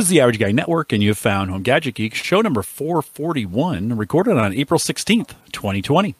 is the Average Guy Network, and you have found Home Gadget Geek, show number 441, recorded on April 16th, 2020.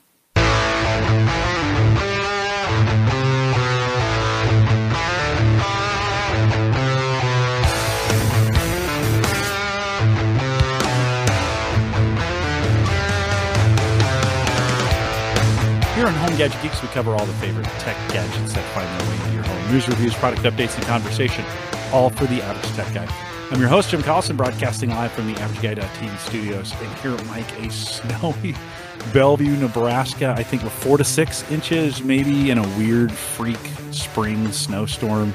Here on Home Gadget Geeks, we cover all the favorite tech gadgets that find their way into your home. News reviews, product updates, and conversation, all for the average tech guy. I'm your host, Jim Collison, broadcasting live from the AverageGuy.tv studios. And here Mike, a snowy Bellevue, Nebraska, I think with four to six inches, maybe in a weird freak spring snowstorm.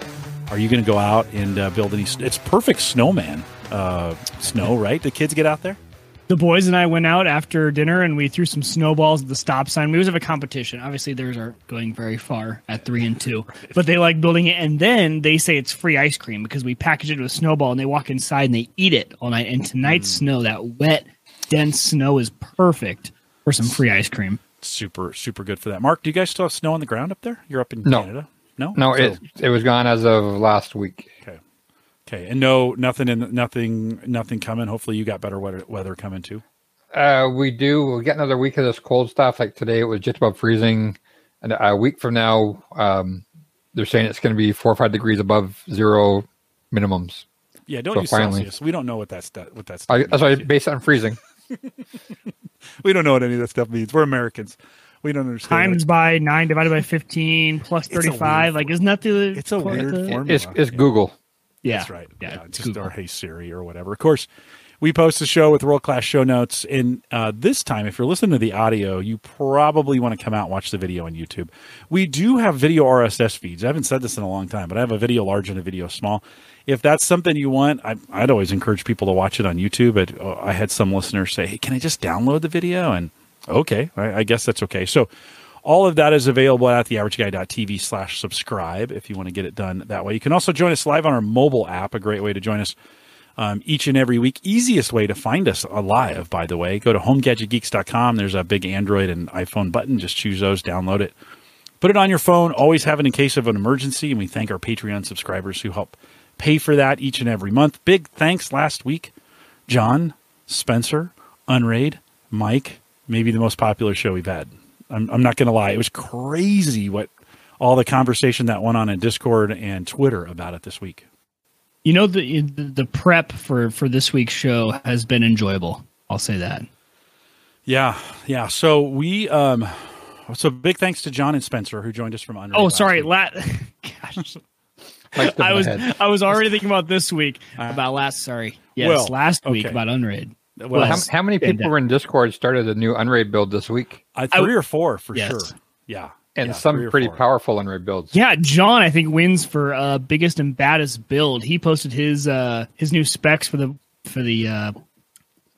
Are you going to go out and uh, build any? It's perfect snowman uh, snow, right? The kids get out there. The boys and I went out after dinner and we threw some snowballs at the stop sign. We was have a competition. Obviously, theirs aren't going very far at three and two, but they like building it. And then they say it's free ice cream because we package it with a snowball and they walk inside and they eat it all night. And tonight's Mm. snow, that wet, dense snow, is perfect for some free ice cream. Super, super good for that. Mark, do you guys still have snow on the ground up there? You're up in No. Canada. No, No, So- it it was gone as of last week. Okay. Okay. And no, nothing in nothing, nothing coming. Hopefully, you got better weather, weather coming too. Uh, we do. We'll get another week of this cold stuff. Like today, it was just about freezing, and a week from now, um, they're saying it's going to be four or five degrees above zero minimums. Yeah. Don't So use finally- Celsius. We don't know what that's what that's. I, that's why based on freezing. we don't know what any of that stuff means. We're Americans. We don't understand. Times it. by nine divided by 15 It's 35. Like, isn't that the. It's a weird the- formula. It's it's Yeah. Google. Yeah. That's right. Yeah. Yeah, it's just Google. or Hey Siri or whatever. Of course, we post the show with world class show notes. And uh, this time, if you're listening to the audio, you probably want to come out and watch the video on YouTube. We do have video RSS feeds. I haven't said this in a long time, but I have a video large and a video small. If that's something you want, I, I'd always encourage people to watch it on YouTube. But uh, I had some listeners say, "Hey, can I just download the video?" And okay, I, I guess that's okay. So. All of that is available at theaverageguy.tv slash subscribe if you want to get it done that way. You can also join us live on our mobile app, a great way to join us um, each and every week. Easiest way to find us alive, by the way. Go to homegadgetgeeks.com. There's a big Android and iPhone button. Just choose those, download it. Put it on your phone. Always have it in case of an emergency. And we thank our Patreon subscribers who help pay for that each and every month. Big thanks last week, John, Spencer, Unraid, Mike, maybe the most popular show we've had. I'm, I'm not going to lie. It was crazy what all the conversation that went on in Discord and Twitter about it this week. You know, the, the prep for, for this week's show has been enjoyable. I'll say that. Yeah, yeah. So we, um, so big thanks to John and Spencer who joined us from Unraid. Oh, sorry. week. La- Gosh. I was my head. I was already thinking about this week about last. Sorry, yes, well, last week okay. about Unraid. Well, Well, how, how many people were in Discord started a new Unraid build this week? I, three or four for Yes. sure. Yeah, And yeah, some pretty four. powerful Unraid builds. Yeah, John, I think wins for uh, biggest and baddest build. He posted his uh, his new specs for the for the uh,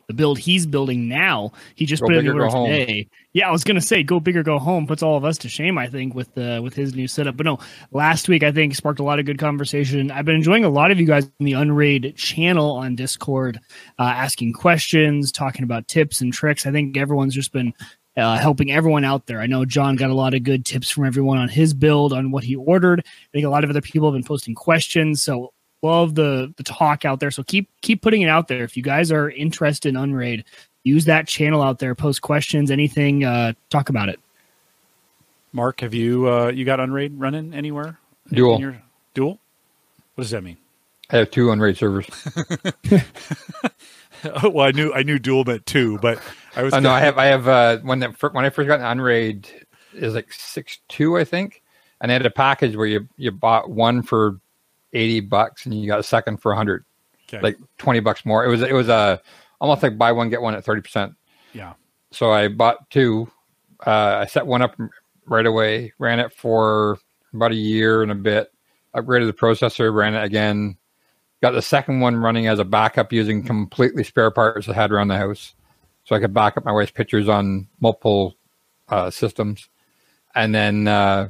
the build he's building now. He just Go put it in the or order go home. today. Yeah, I was gonna say go big or go home. Puts all of us to shame, I think, with uh, with his new setup. But no, last week I think sparked a lot of good conversation. I've been enjoying a lot of you guys in the Unraid channel on Discord, uh, asking questions, talking about tips and tricks. I think everyone's just been uh, helping everyone out there. I know John got a lot of good tips from everyone on his build, on what he ordered. I think a lot of other people have been posting questions. So love the the talk out there. So keep keep putting it out there. If you guys are interested in Unraid, use that channel out there. Post questions, anything. Uh, talk about it. Mark, have you uh, you got Unraid running anywhere? Dual. Your, dual. What does that mean? I have two Unraid servers. Oh, well, I knew I knew dual meant two, but I was. Oh no, I have I have uh when that when I first got an Unraid is like six two I think, and they had a package where you you bought one for eighty bucks and you got a second for a hundred, Okay. like twenty bucks more. It was it was a almost like buy one get one at thirty percent. yeah. So I bought two. Uh, I set one up right away, ran it for about a year and a bit, upgraded the processor, ran it again, got the second one running as a backup using completely spare parts I had around the house. So I could back up my wife's pictures on multiple uh, systems. And then uh,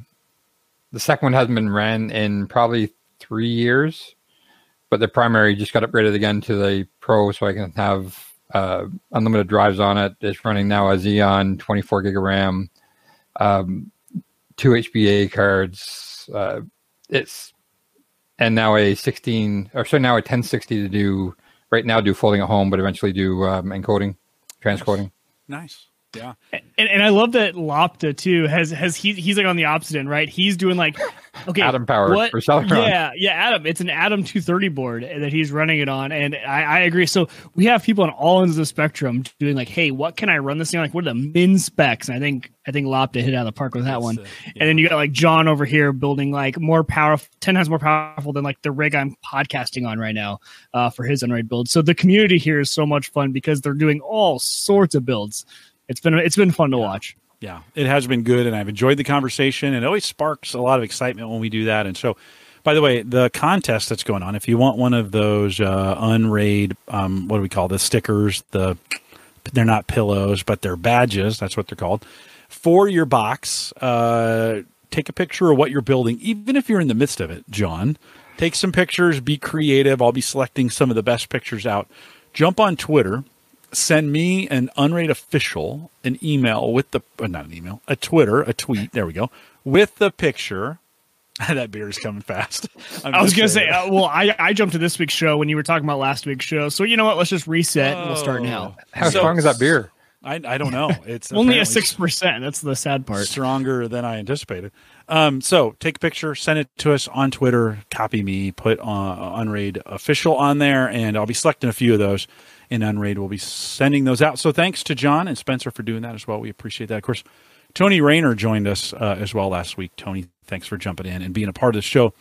the second one hasn't been ran in probably three years, but the primary just got upgraded again to the Pro so I can have uh, unlimited drives on it. It's running now a Xeon 24 gig of RAM, um, two HBA cards. Uh, it's and now a 16 or so now a 1060 to do right now do folding at home, but eventually do um, encoding, transcoding. Nice. Yeah. And, and I love that Lopta too has has he he's like on the opposite end, right? He's doing like okay, Atom powered what- for Celeron. Yeah, yeah, Atom. It's an Atom 230 board that he's running it on, and I, I agree. So we have people on all ends of the spectrum doing like, hey, what can I run this thing? Like, what are the min specs? And I think I think Lopta hit out of the park with that one. That's, uh, yeah. And then you got like John over here building like more powerful, ten times more powerful than like the rig I'm podcasting on right now uh, for his Unraid build. So the community here is so much fun because they're doing all sorts of builds. It's been it's been fun to watch. Yeah, it has been good, and I've enjoyed the conversation. And it always sparks a lot of excitement when we do that. And so, by the way, the contest that's going on, if you want one of those uh, unraid, um, what do we call the stickers? The they're not pillows, but they're badges. That's what they're called. For your box, uh, take a picture of what you're building, even if you're in the midst of it. John, take some pictures. Be creative. I'll be selecting some of the best pictures out. Jump on Twitter send me an unraid official an email with the uh, not an email a twitter a tweet there we go with the picture that beer is coming fast I'm I was gonna say, uh, well, I I jumped to this week's show when you were talking about last week's show. So you know what? Let's just reset and we'll start now. How So- strong is that beer? I, I don't know it's Only a six percent. That's the sad part. stronger than I anticipated. Um, so take a picture, send it to us on Twitter, copy me, put uh, Unraid official on there, and I'll be selecting a few of those. And Unraid will be sending those out. So thanks to John and Spencer for doing that as well. We appreciate that. Of course, Tony Rayner joined us uh, as well last week. Tony, thanks for jumping in and being a part of the show.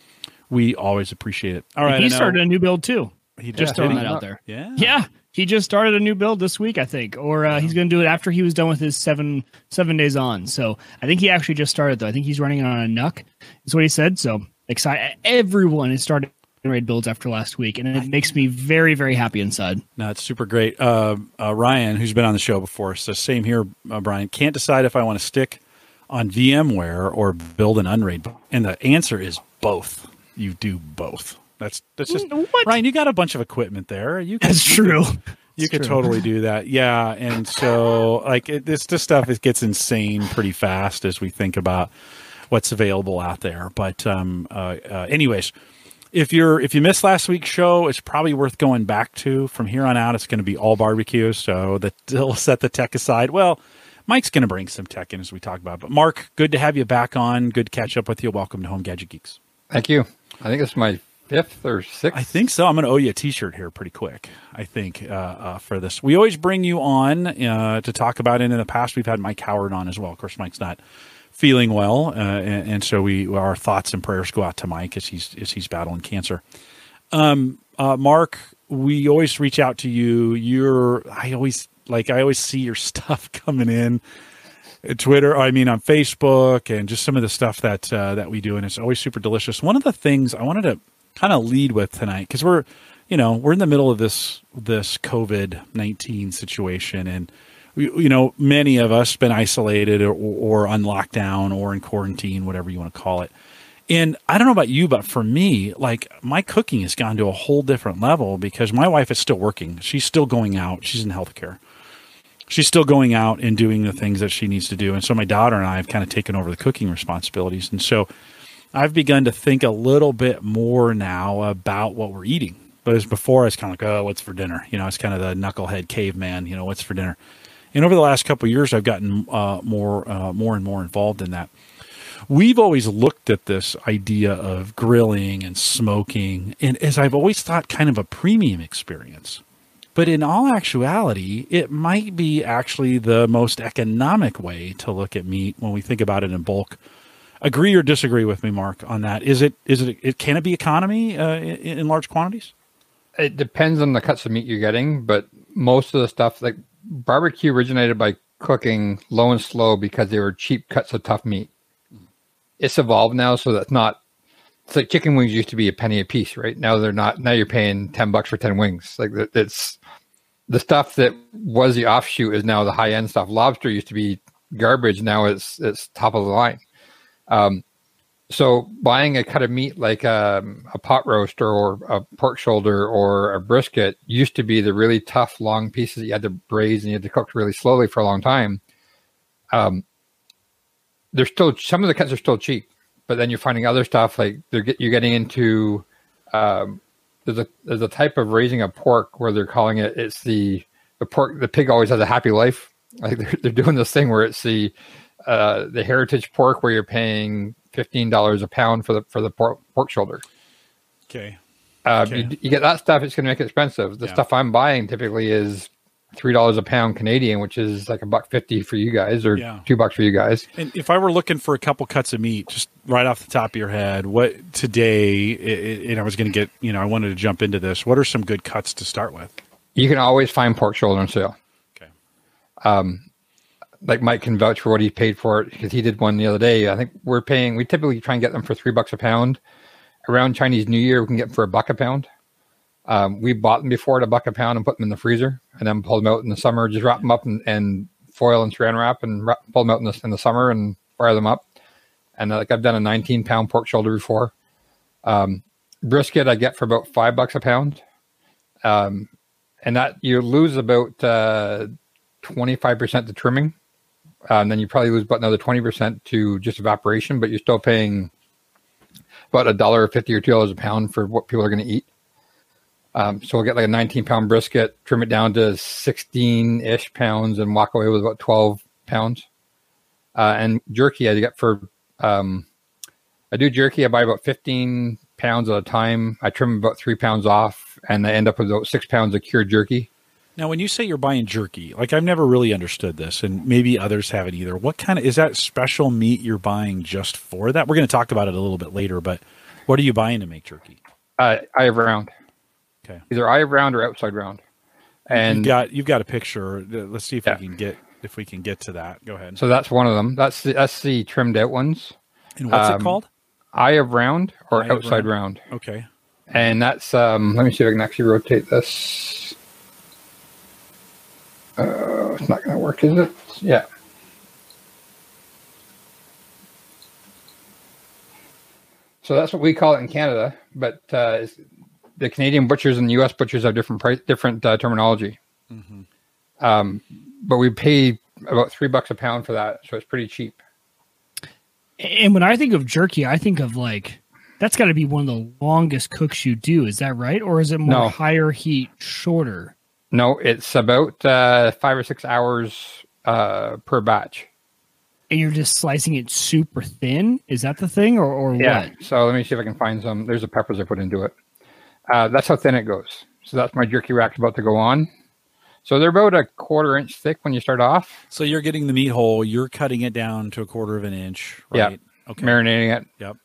We always appreciate it. All right, he started a new build too. He Just did, throwing that out there. Yeah, Yeah, he just started a new build this week, I think, or uh, he's going to do it after he was done with his seven seven days on. So I think he actually just started though. I think he's running on a NUC. Is what he said. So excited! Everyone has started raid builds after last week, and it makes me very very happy inside. No, it's super great. Uh, uh, Ryan, who's been on the show before, so same here. Uh, Brian can't decide if I want to stick on VMware or build an Unraid, and the answer is both. You do both. That's that's just What? Ryan. You got a bunch of equipment there. You could, That's you true. could- You It's could true. totally do that. Yeah, and so like it, this this stuff it gets insane pretty fast as we think about what's available out there. But um, uh, uh, anyways, if you're if you missed last week's show, it's probably worth going back to. From here on out, it's going to be all barbecue. So that will set the tech aside. Well, Mike's going to bring some tech in as we talk about. But Mark, good to have you back on. Good to catch up with you. Welcome to Home Gadget Geeks. Thank you. I think it's my fifth or sixth. I think so. I'm going to owe you a T-shirt here pretty quick. I think uh, uh, for this, we always bring you on uh, to talk about it. In the past, we've had Mike Howard on as well. Of course, Mike's not feeling well, uh, and, and so we our thoughts and prayers go out to Mike as he's as he's battling cancer. Um, uh, Mark, we always reach out to you. You're I always like I always see your stuff coming in. uh, Twitter, I mean on Facebook, and just some of the stuff that uh, that we do, and it's always super delicious. One of the things I wanted to kind of lead with tonight because we're, you know, we're in the middle of this this COVID nineteen situation, and you know, many of us been isolated or, or on lockdown or in quarantine, whatever you want to call it. And I don't know about you, but for me, like my cooking has gone to a whole different level because my wife is still working. She's still going out. She's in healthcare she's still going out and doing the things that she needs to do. And so my daughter and I have kind of taken over the cooking responsibilities. And so I've begun to think a little bit more now about what we're eating. But as before, I was kind of like, oh, what's for dinner? You know, it's kind of the knucklehead caveman, you know, what's for dinner? And over the last couple years, I've gotten uh, more, uh, more and more involved in that. We've always looked at this idea of grilling and smoking, and as I've always thought, kind of a premium experience. But in all actuality, it might be actually the most economic way to look at meat when we think about it in bulk. Agree or disagree with me, Mark, on that? Is it is it, it can it be economy uh, in, in large quantities? It depends on the cuts of meat you're getting, but most of the stuff like barbecue originated by cooking low and slow because they were cheap cuts of tough meat. It's evolved now, so that's not. It's like chicken wings used to be a penny a piece, right? Now they're not. Now you're paying ten bucks for ten wings. Like it's the stuff that was the offshoot is now the high end stuff. Lobster used to be garbage. Now it's it's top of the line. Um, so buying a cut of meat like um, a pot roast or a pork shoulder or a brisket used to be the really tough long pieces that you had to braise and you had to cook really slowly for a long time. Um, they're still some of the cuts are still cheap, but then you're finding other stuff like they're get, you're getting into um, there's a there's a type of raising a pork where they're calling it it's the the pork the pig always has a happy life. Like they're they're doing this thing where it's the uh, the heritage pork where you're paying fifteen dollars a pound for the for the pork, pork shoulder. Okay. Uh, Okay. you, you get that stuff, it's going to make it expensive. The Yeah. stuff I'm buying typically is three dollars a pound Canadian, which is like a buck fifty for you guys, or Yeah. two bucks for you guys. And if I were looking for a couple cuts of meat, just right off the top of your head, what today, i- i- and I was going to get, you know, I wanted to jump into this. What are some good cuts to start with? You can always find pork shoulder on sale. Okay. Like Mike can vouch for what he paid for it because he did one the other day. I think we're paying. We typically try and get them for three bucks a pound. Around Chinese New Year, we can get them for a buck a pound. Um, we bought them before at a buck a pound and put them in the freezer, and then pull them out in the summer. Just wrap them up and, and foil and saran wrap, and wrap, pull them out in the, in the summer and fire them up. And like I've done a 19 pound pork shoulder before. Um, brisket I get for about five bucks a pound, um, and that you lose about uh, 25 percent to trimming, and then you probably lose about another 20 percent to just evaporation, but you're still paying about a dollar fifty or two dollars a pound for what people are going to eat. Um, so we'll get like a 19 pound brisket, trim it down to 16 ish pounds, and walk away with about 12 pounds. Uh, and jerky I get for um, I do jerky. I buy about 15 pounds at a time. I trim about three pounds off, and I end up with about six pounds of cured jerky. Now, when you say you're buying jerky, like I've never really understood this, and maybe others haven't either. What kind of is that special meat you're buying just for that? We're going to talk about it a little bit later, but what are you buying to make jerky? Uh, I have round, Okay, either I have round or outside round. And you've got you've got a picture. Uh, Let's see if Yeah. we can get if we can get to that. Go ahead. so that's one of them. That's the, that's the trimmed out ones. And what's it um, called? Eye of round or Eye of outside round. Okay. And that's um let me see if I can actually rotate this. Uh, it's not gonna work, is it? Yeah. So that's what we call it in Canada, but uh, it's- the Canadian butchers and the U.S. butchers have different price, different uh, terminology. Um, but we pay about three bucks a pound for that, so it's pretty cheap. And when I think of jerky, I think of like that's got to be one of the longest cooks you do. Is that right, or is it more No. higher heat, shorter? No, it's about uh, five or six hours uh, per batch. And you're just slicing it super thin. Is that the thing, or or Yeah. what? So let me see if I can find some. There's the peppers I put into it. Uh, that's how thin it goes. So that's my jerky rack about to go on. So they're about a quarter inch thick when you start off, So you're getting the meat whole. You're cutting it down to a quarter of an inch. Right? Yeah. Right. Okay. marinating it, Yep.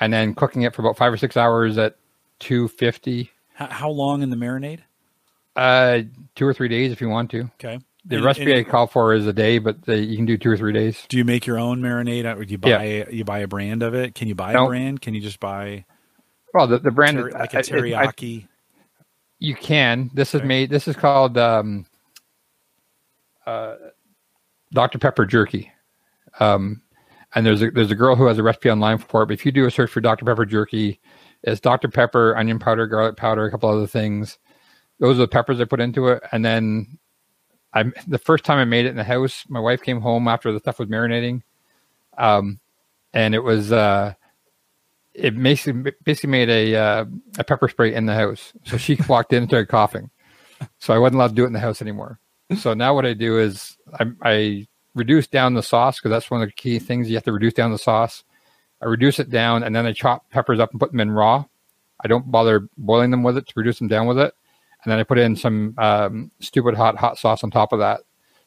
and then cooking it for about five or six hours at 250. How, how long in the marinade? Uh, two or three days if you want to. Okay. The And- recipe and I call for is a day, but the, you can do two or three days. do you make your own marinade? Or do you buy yeah. you buy a brand of it? Can you buy a brand? Can you just buy Well, the, the brand ter- like a I- I- I- teriyaki? You can. This is Okay. made. This is called um, uh, Dr Pepper jerky. Um, and there's a there's a girl who has a recipe online for it. But if you do a search for Dr Pepper jerky, it's Dr Pepper, onion powder, garlic powder, a couple other things. Those are the peppers I put into it. And then I the first time I made it in the house, my wife came home after the stuff was marinating, um, and it was uh, it basically basically made a uh, a pepper spray in the house. So she walked in and started coughing. So I wasn't allowed to do it in the house anymore. So now what I do is I, I reduce down the sauce because that's one of the key things you have to reduce down the sauce. I reduce it down and then I chop peppers up and put them in raw. I don't bother boiling them with it to reduce them down with it. And then I put in some um, stupid hot hot sauce on top of that.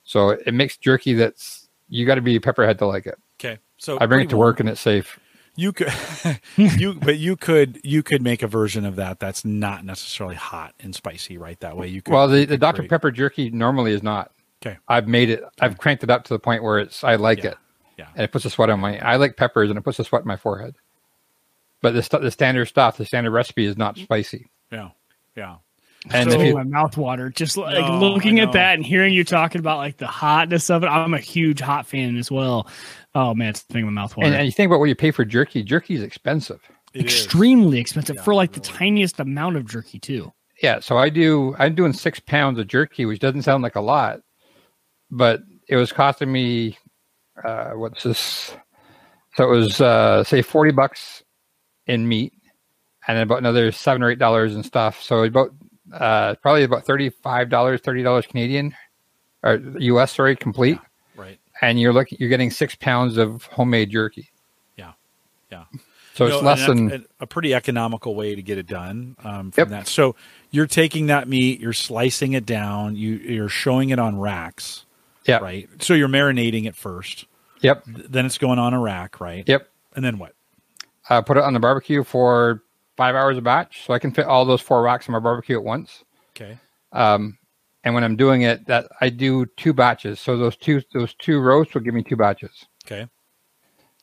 So it makes jerky that's you got to be a pepperhead to like it. Okay. So I bring it to work and it's safe. You could, you, but you could, you could make a version of that that's not necessarily hot and spicy, right? That way you could. Well, the, the Dr. create- Pepper jerky normally is not. Okay. I've made it. I've cranked it up to the point where it's. I like Yeah. it, Yeah. and it puts a sweat on my. I like peppers, and it puts a sweat on my forehead. But the stu- the standard stuff, the standard recipe is not spicy. Yeah. Yeah. And So- if you, my mouth water. Just like No, looking at that and hearing you talking about like the hotness of it. I'm a huge hot fan as well. Oh man, it's making my mouth water. and, and you think about what you pay for jerky. Jerky is expensive. It is. Extremely expensive Yeah, for like the tiniest amount of jerky too. Yeah, so I do. I'm doing six pounds of jerky, which doesn't sound like a lot, but it was costing me. Uh, what's this? So it was uh, say forty bucks in meat, and then about another seven or eight dollars and stuff. So about uh, probably about thirty five dollars, thirty dollars Canadian or US, sorry, complete. Right. And you're looking, you're getting six pounds of homemade jerky. Yeah. Yeah. So No, it's less and than a, pretty economical way to get it done um, from Yep. that. So you're taking that meat, you're slicing it down, you you're showing it on racks, yeah, right? So you're marinating it first, yep, th- then it's going on a rack, right? yep. And then what? Uh, put it on the barbecue for five hours a batch, so I can fit all those four racks on my barbecue at once. Okay. Um, and when I'm doing it, that I do two batches. So those two those two roasts will give me two batches. Okay.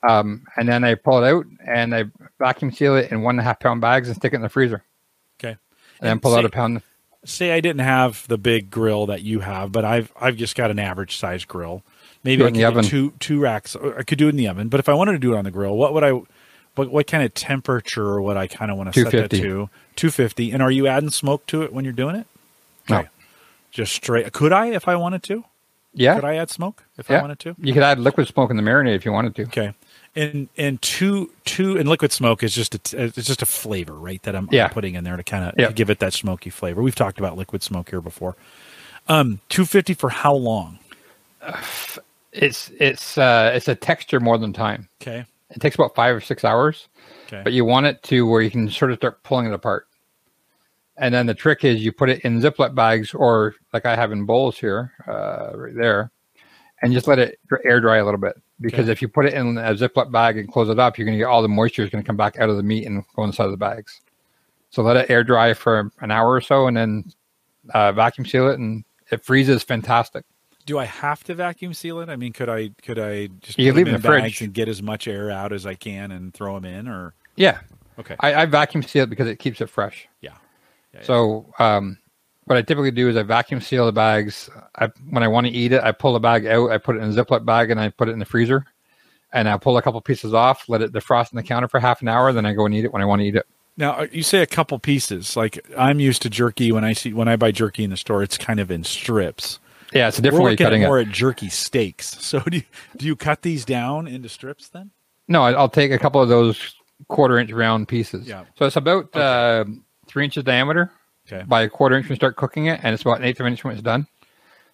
Um, and then I pull it out and I vacuum seal it in one and a half pound bags and stick it in the freezer. Okay. And then And pull out a pound. Say I didn't have the big grill that you have, but I've I've just got an average size grill. Maybe I the oven. two two racks. I could do it in the oven, but if I wanted to do it on the grill, what would I? What what kind of temperature would I kind of want to set that to? Two fifty. And are you adding smoke to it when you're doing it? No. Just straight. Could I if I wanted to? Yeah. Could I add smoke if I wanted to? You could add liquid smoke in the marinade if you wanted to. Okay. And and two two and liquid smoke is just a it's just a flavor, right? That I'm, I'm putting in there to kind of Yeah. give it that smoky flavor. We've talked about liquid smoke here before. Um, two fifty for how long? It's it's uh, it's a texture more than time. Okay. It takes about five or six hours, Okay. but you want it to where you can sort of start pulling it apart. And then the trick is you put it in Ziploc bags or like I have in bowls here, uh, right there, and just let it air dry a little bit. Because Okay. if you put it in a Ziploc bag and close it up, you're going to get all the moisture is going to come back out of the meat and go inside of the bags. So let it air dry for an hour or so, and then uh, vacuum seal it, and it freezes fantastic. Do I have to vacuum seal it? I mean, could I could I just You put leave them in the bags fridge. and get as much air out as I can and throw them in? Or Yeah, okay, I, I vacuum seal it because it keeps it fresh. yeah. Yeah, So, um, what I typically do is I vacuum seal the bags. I, when I want to eat it, I pull the bag out, I put it in a Ziploc bag, and I put it in the freezer. And I pull a couple pieces off, let it defrost on the counter for half an hour, then I go and eat it when I want to eat it. Now uh, you say a couple pieces. Like I'm used to jerky when I see when I buy jerky in the store, it's kind of in strips. Yeah, it's a different We're way of cutting at more at jerky steaks. So do you, do you cut these down into strips then? No, I'll take a couple of those quarter inch round pieces. Yeah. So it's about Okay. uh, three inches diameter Okay. by a quarter inch when you start cooking it, and it's about an eighth of an inch when it's done.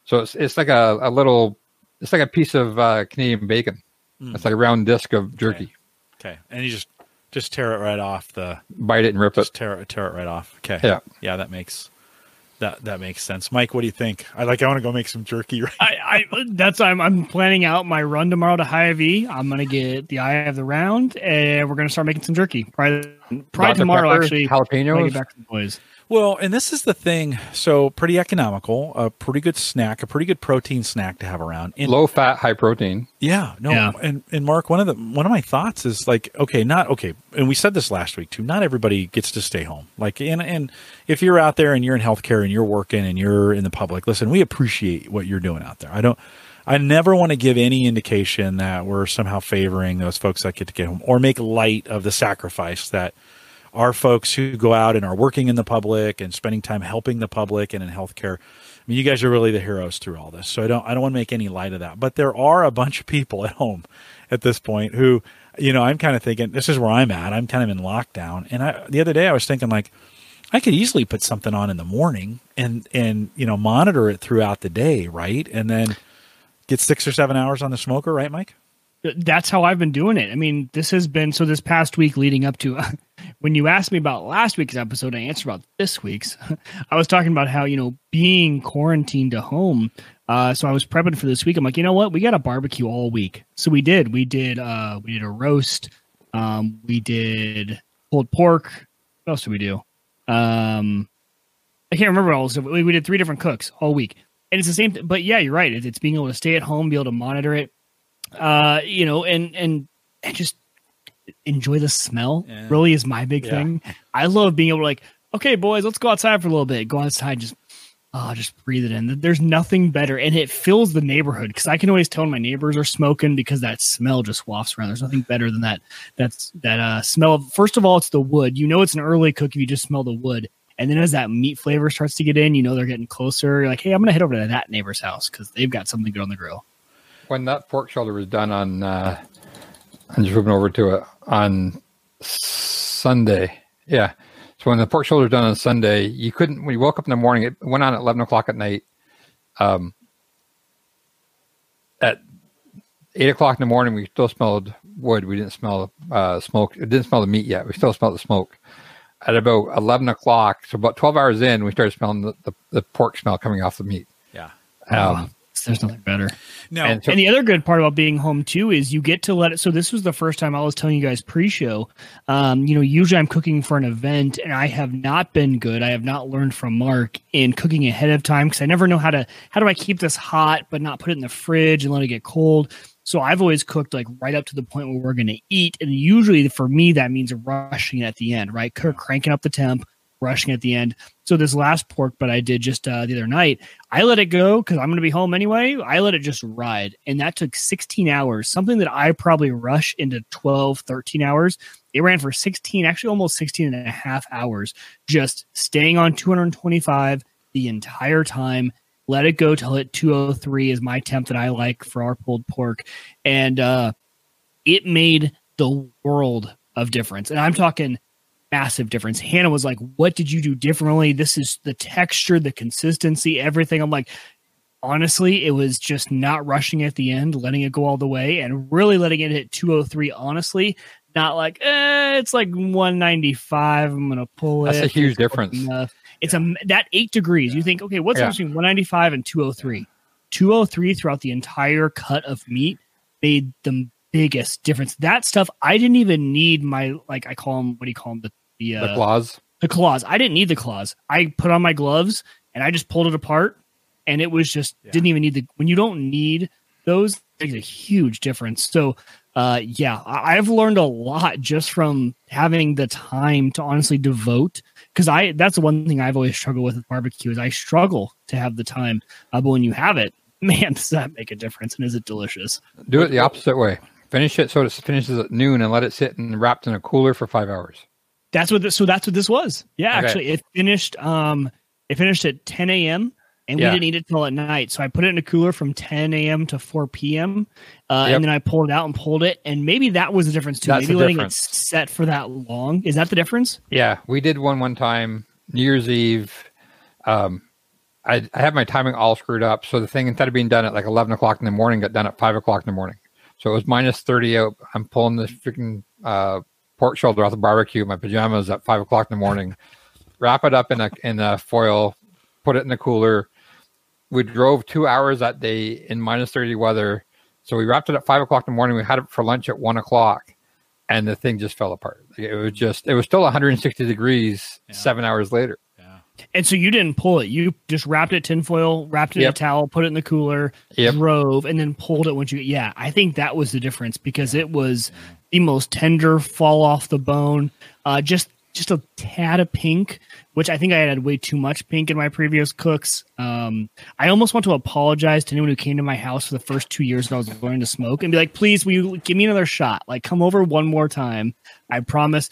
So it's it's like a, a little, it's like a piece of uh, Canadian bacon. Mm. It's like a round disc of jerky. Okay. And you just just tear it right off the Bite it and rip it. just tear it tear it right off. Okay. Yeah. Yeah, that makes that that makes sense. Mike, what do you think? I like I want to go make some jerky right. I, I that's I'm I'm planning out my run tomorrow to Hy-Vee. I'm gonna get the eye of the round, and we're gonna start making some jerky. Probably, probably Dr. tomorrow. Pepper, actually, when I jalapenos. back to the boys. Well, and this is the thing. So pretty economical, a pretty good snack, a pretty good protein snack to have around. And low fat, high protein. Yeah, no, Yeah. and and Mark, one of the one of my thoughts is like, okay, not okay, and we said this last week too. Not everybody gets to stay home. Like, and and if you're out there and you're in healthcare and you're working and you're in the public, listen, we appreciate what you're doing out there. I don't. I never want to give any indication that we're somehow favoring those folks that get to get home or make light of the sacrifice that our folks who go out and are working in the public and spending time helping the public and in healthcare. I mean, you guys are really the heroes through all this. So I don't, I don't want to make any light of that. But there are a bunch of people at home at this point who, you know, I'm kind of thinking this is where I'm at. I'm kind of in lockdown. And I, the other day I was thinking like, I could easily put something on in the morning and, and, you know, monitor it throughout the day. Right. And then get six or seven hours on the smoker. Right, Mike? that's how I've been doing it. I mean, this has been so this past week leading up to when you asked me about last week's episode, I answered about this week's. I was talking about how, you know, being quarantined to home. Uh, so I was prepping for this week. I'm like, you know what? We got a barbecue all week. So we did. We did uh we did a roast. Um, we did pulled pork. What else did we do? Um I can't remember all. So we, we did three different cooks all week. And it's the same, th- but yeah, you're right. It's, it's being able to stay at home, be able to monitor it, uh, you know, and and and just enjoy the smell. Yeah. Really is my big Yeah. thing. I love being able to like, okay, boys, let's go outside for a little bit. Go outside, just oh, just breathe it in. There's nothing better, and it fills the neighborhood because I can always tell when my neighbors are smoking because that smell just wafts around. There's nothing better than that. That's that uh, smell. Of, first of all, it's the wood. You know, it's an early cook if you just smell the wood. And then as that meat flavor starts to get in, you know they're getting closer. You're like, hey, I'm gonna head over to that neighbor's house because they've got something good on the grill. When that pork shoulder was done on, uh, I'm just moving over to it on Sunday. Yeah. So when the pork shoulder done on Sunday, you couldn't. When you woke up in the morning, it went on at eleven o'clock at night. Um, at eight o'clock in the morning, we still smelled wood. We didn't smell uh, smoke. It didn't smell the meat yet. We still smelled the smoke. At about eleven o'clock, so about twelve hours in, we started smelling the, the, the pork smell coming off the meat. Yeah. Um, There's nothing better. No. And so- And the other good part about being home too is you get to let it. So this was the first time I was telling you guys pre-show. Um, you know, usually I'm cooking for an event, and I have not been good. I have not learned from Mark in cooking ahead of time because I never know how to. How do I keep this hot but not put it in the fridge and let it get cold? So I've always cooked like right up to the point where we're going to eat, and usually for me that means rushing at the end, right? Cranking up the temp, rushing at the end. So this last pork, but I did just uh, the other night. I let it go because I'm going to be home anyway. I let it just ride. And that took 16 hours, something that I probably rush into 12, 13 hours. It ran for 16, actually almost 16 and a half hours, just staying on 225 the entire time. Let it go till it 203 is my temp that I like for our pulled pork. And uh, it made the world of difference. And I'm talking massive difference. Hannah was like, What did you do differently? This is the texture, the consistency, everything. I'm like, honestly, it was just not rushing at the end, letting it go all the way, and really letting it hit 203. Honestly, not like eh, it's like 195. I'm gonna pull That's it. a huge It's difference. enough. It's a that eight degrees. You think, okay, what's Yeah. between 195 and 203? 203 throughout the entire cut of meat made the biggest difference. That stuff I didn't even need my like I call them what do you call them the the, uh, the claws. the claws. I didn't need the claws. I put on my gloves and I just pulled it apart, and it was just Yeah. didn't even need the. When you don't need those, it makes a huge difference. So, uh, yeah, I, I've learned a lot just from having the time to honestly devote. Because I that's the one thing I've always struggled with with barbecue is I struggle to have the time. Uh, but when you have it, man, does that make a difference? And is it delicious? Do it the opposite way. Finish it so it finishes at noon and let it sit and wrapped in a cooler for five hours. That's what. This, so that's what this was. Yeah, Okay. actually, it finished. Um, it finished at 10 a.m. and Yeah. we didn't eat it till at night. So I put it in a cooler from 10 a.m. to 4 p.m. Uh, Yep. and then I pulled it out and pulled it, and maybe that was the difference too. That's maybe letting difference. it set for that long is that the difference? Yeah, we did one one time New Year's Eve. Um, I, I had my timing all screwed up, so the thing instead of being done at like eleven o'clock in the morning, got done at five o'clock in the morning. So it was minus thirty out. I'm pulling this freaking uh, pork shoulder off the barbecue. in My pajamas at five o'clock in the morning. Wrap it up in a in a foil, put it in the cooler. We drove two hours that day in minus thirty weather. So we wrapped it at five o'clock in the morning. We had it for lunch at one o'clock, and the thing just fell apart. It was just it was still 160 degrees Yeah. seven hours later. Yeah. And so you didn't pull it. You just wrapped it tinfoil, wrapped it in a towel, put it in the cooler, Yep. drove, and then pulled it once you. Yeah, I think that was the difference because it was the most tender, fall off the bone. Uh, just just a tad of pink, which I think I had way too much pink in my previous cooks. Um, I almost want to apologize to anyone who came to my house for the first two years when I was learning to smoke and be like, please, will you give me another shot? Like, come over one more time. I promise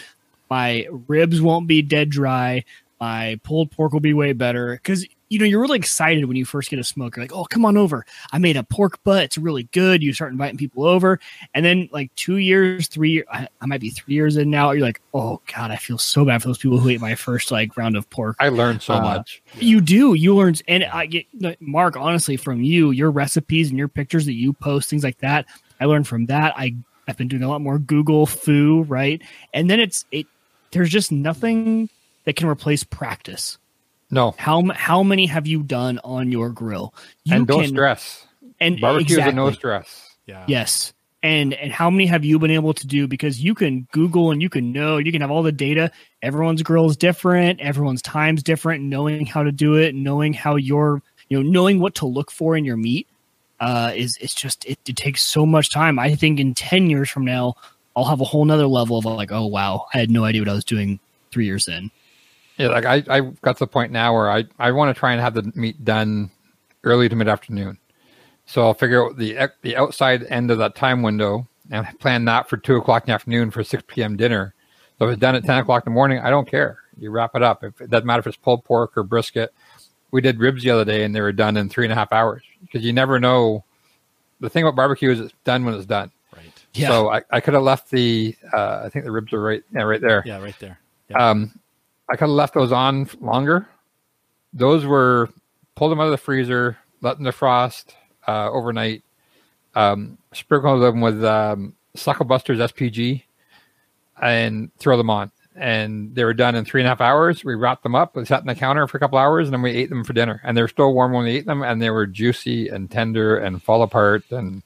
my ribs won't be dead dry. My pulled pork will be way better because you know you're really excited when you first get a smoke. You're like, "Oh, come on over! I made a pork butt. It's really good." You start inviting people over, and then like two years, three years, I, I might be three years in now. You're like, "Oh God, I feel so bad for those people who ate my first like round of pork." I learned so Uh, much. You do. You learn, and I get Mark. Honestly, from you, your recipes and your pictures that you post, things like that. I learned from that. I I've been doing a lot more Google foo, right? And then it's it. There's just nothing that can replace practice. No, How how many have you done on your grill? You and don't can stress. and Barbecue is a no stress. Yeah. Yes. And and how many have you been able to do? Because you can Google and you can know, you can have all the data. Everyone's grill is different, everyone's time's different, knowing how to do it, knowing how your you know, knowing what to look for in your meat, uh, is it's just it, it takes so much time. I think in ten years from now, I'll have a whole nother level of like, oh wow, I had no idea what I was doing three years in. Yeah, like I, I got to the point now where I, I want to try and have the meat done early to mid afternoon. So I'll figure out the the outside end of that time window and plan that for two o'clock in the afternoon for six p.m. dinner. So if it's done at ten o'clock in the morning, I don't care. You wrap it up. If, it doesn't matter if it's pulled pork or brisket. We did ribs the other day and they were done in three and a half hours because you never know. The thing about barbecue is it's done when it's done. Right. Yeah. So I, I could have left the uh, I think the ribs are right yeah right there. Yeah. Right there. Um, I could have left those on longer. Those were pulled them out of the freezer, let them defrost uh, overnight, um, sprinkle them with um, Suckle Busters SPG, and throw them on. And they were done in three and a half hours. We wrapped them up, we sat on the counter for a couple hours, and then we ate them for dinner. And they were still warm when we ate them, and they were juicy and tender and fall apart. And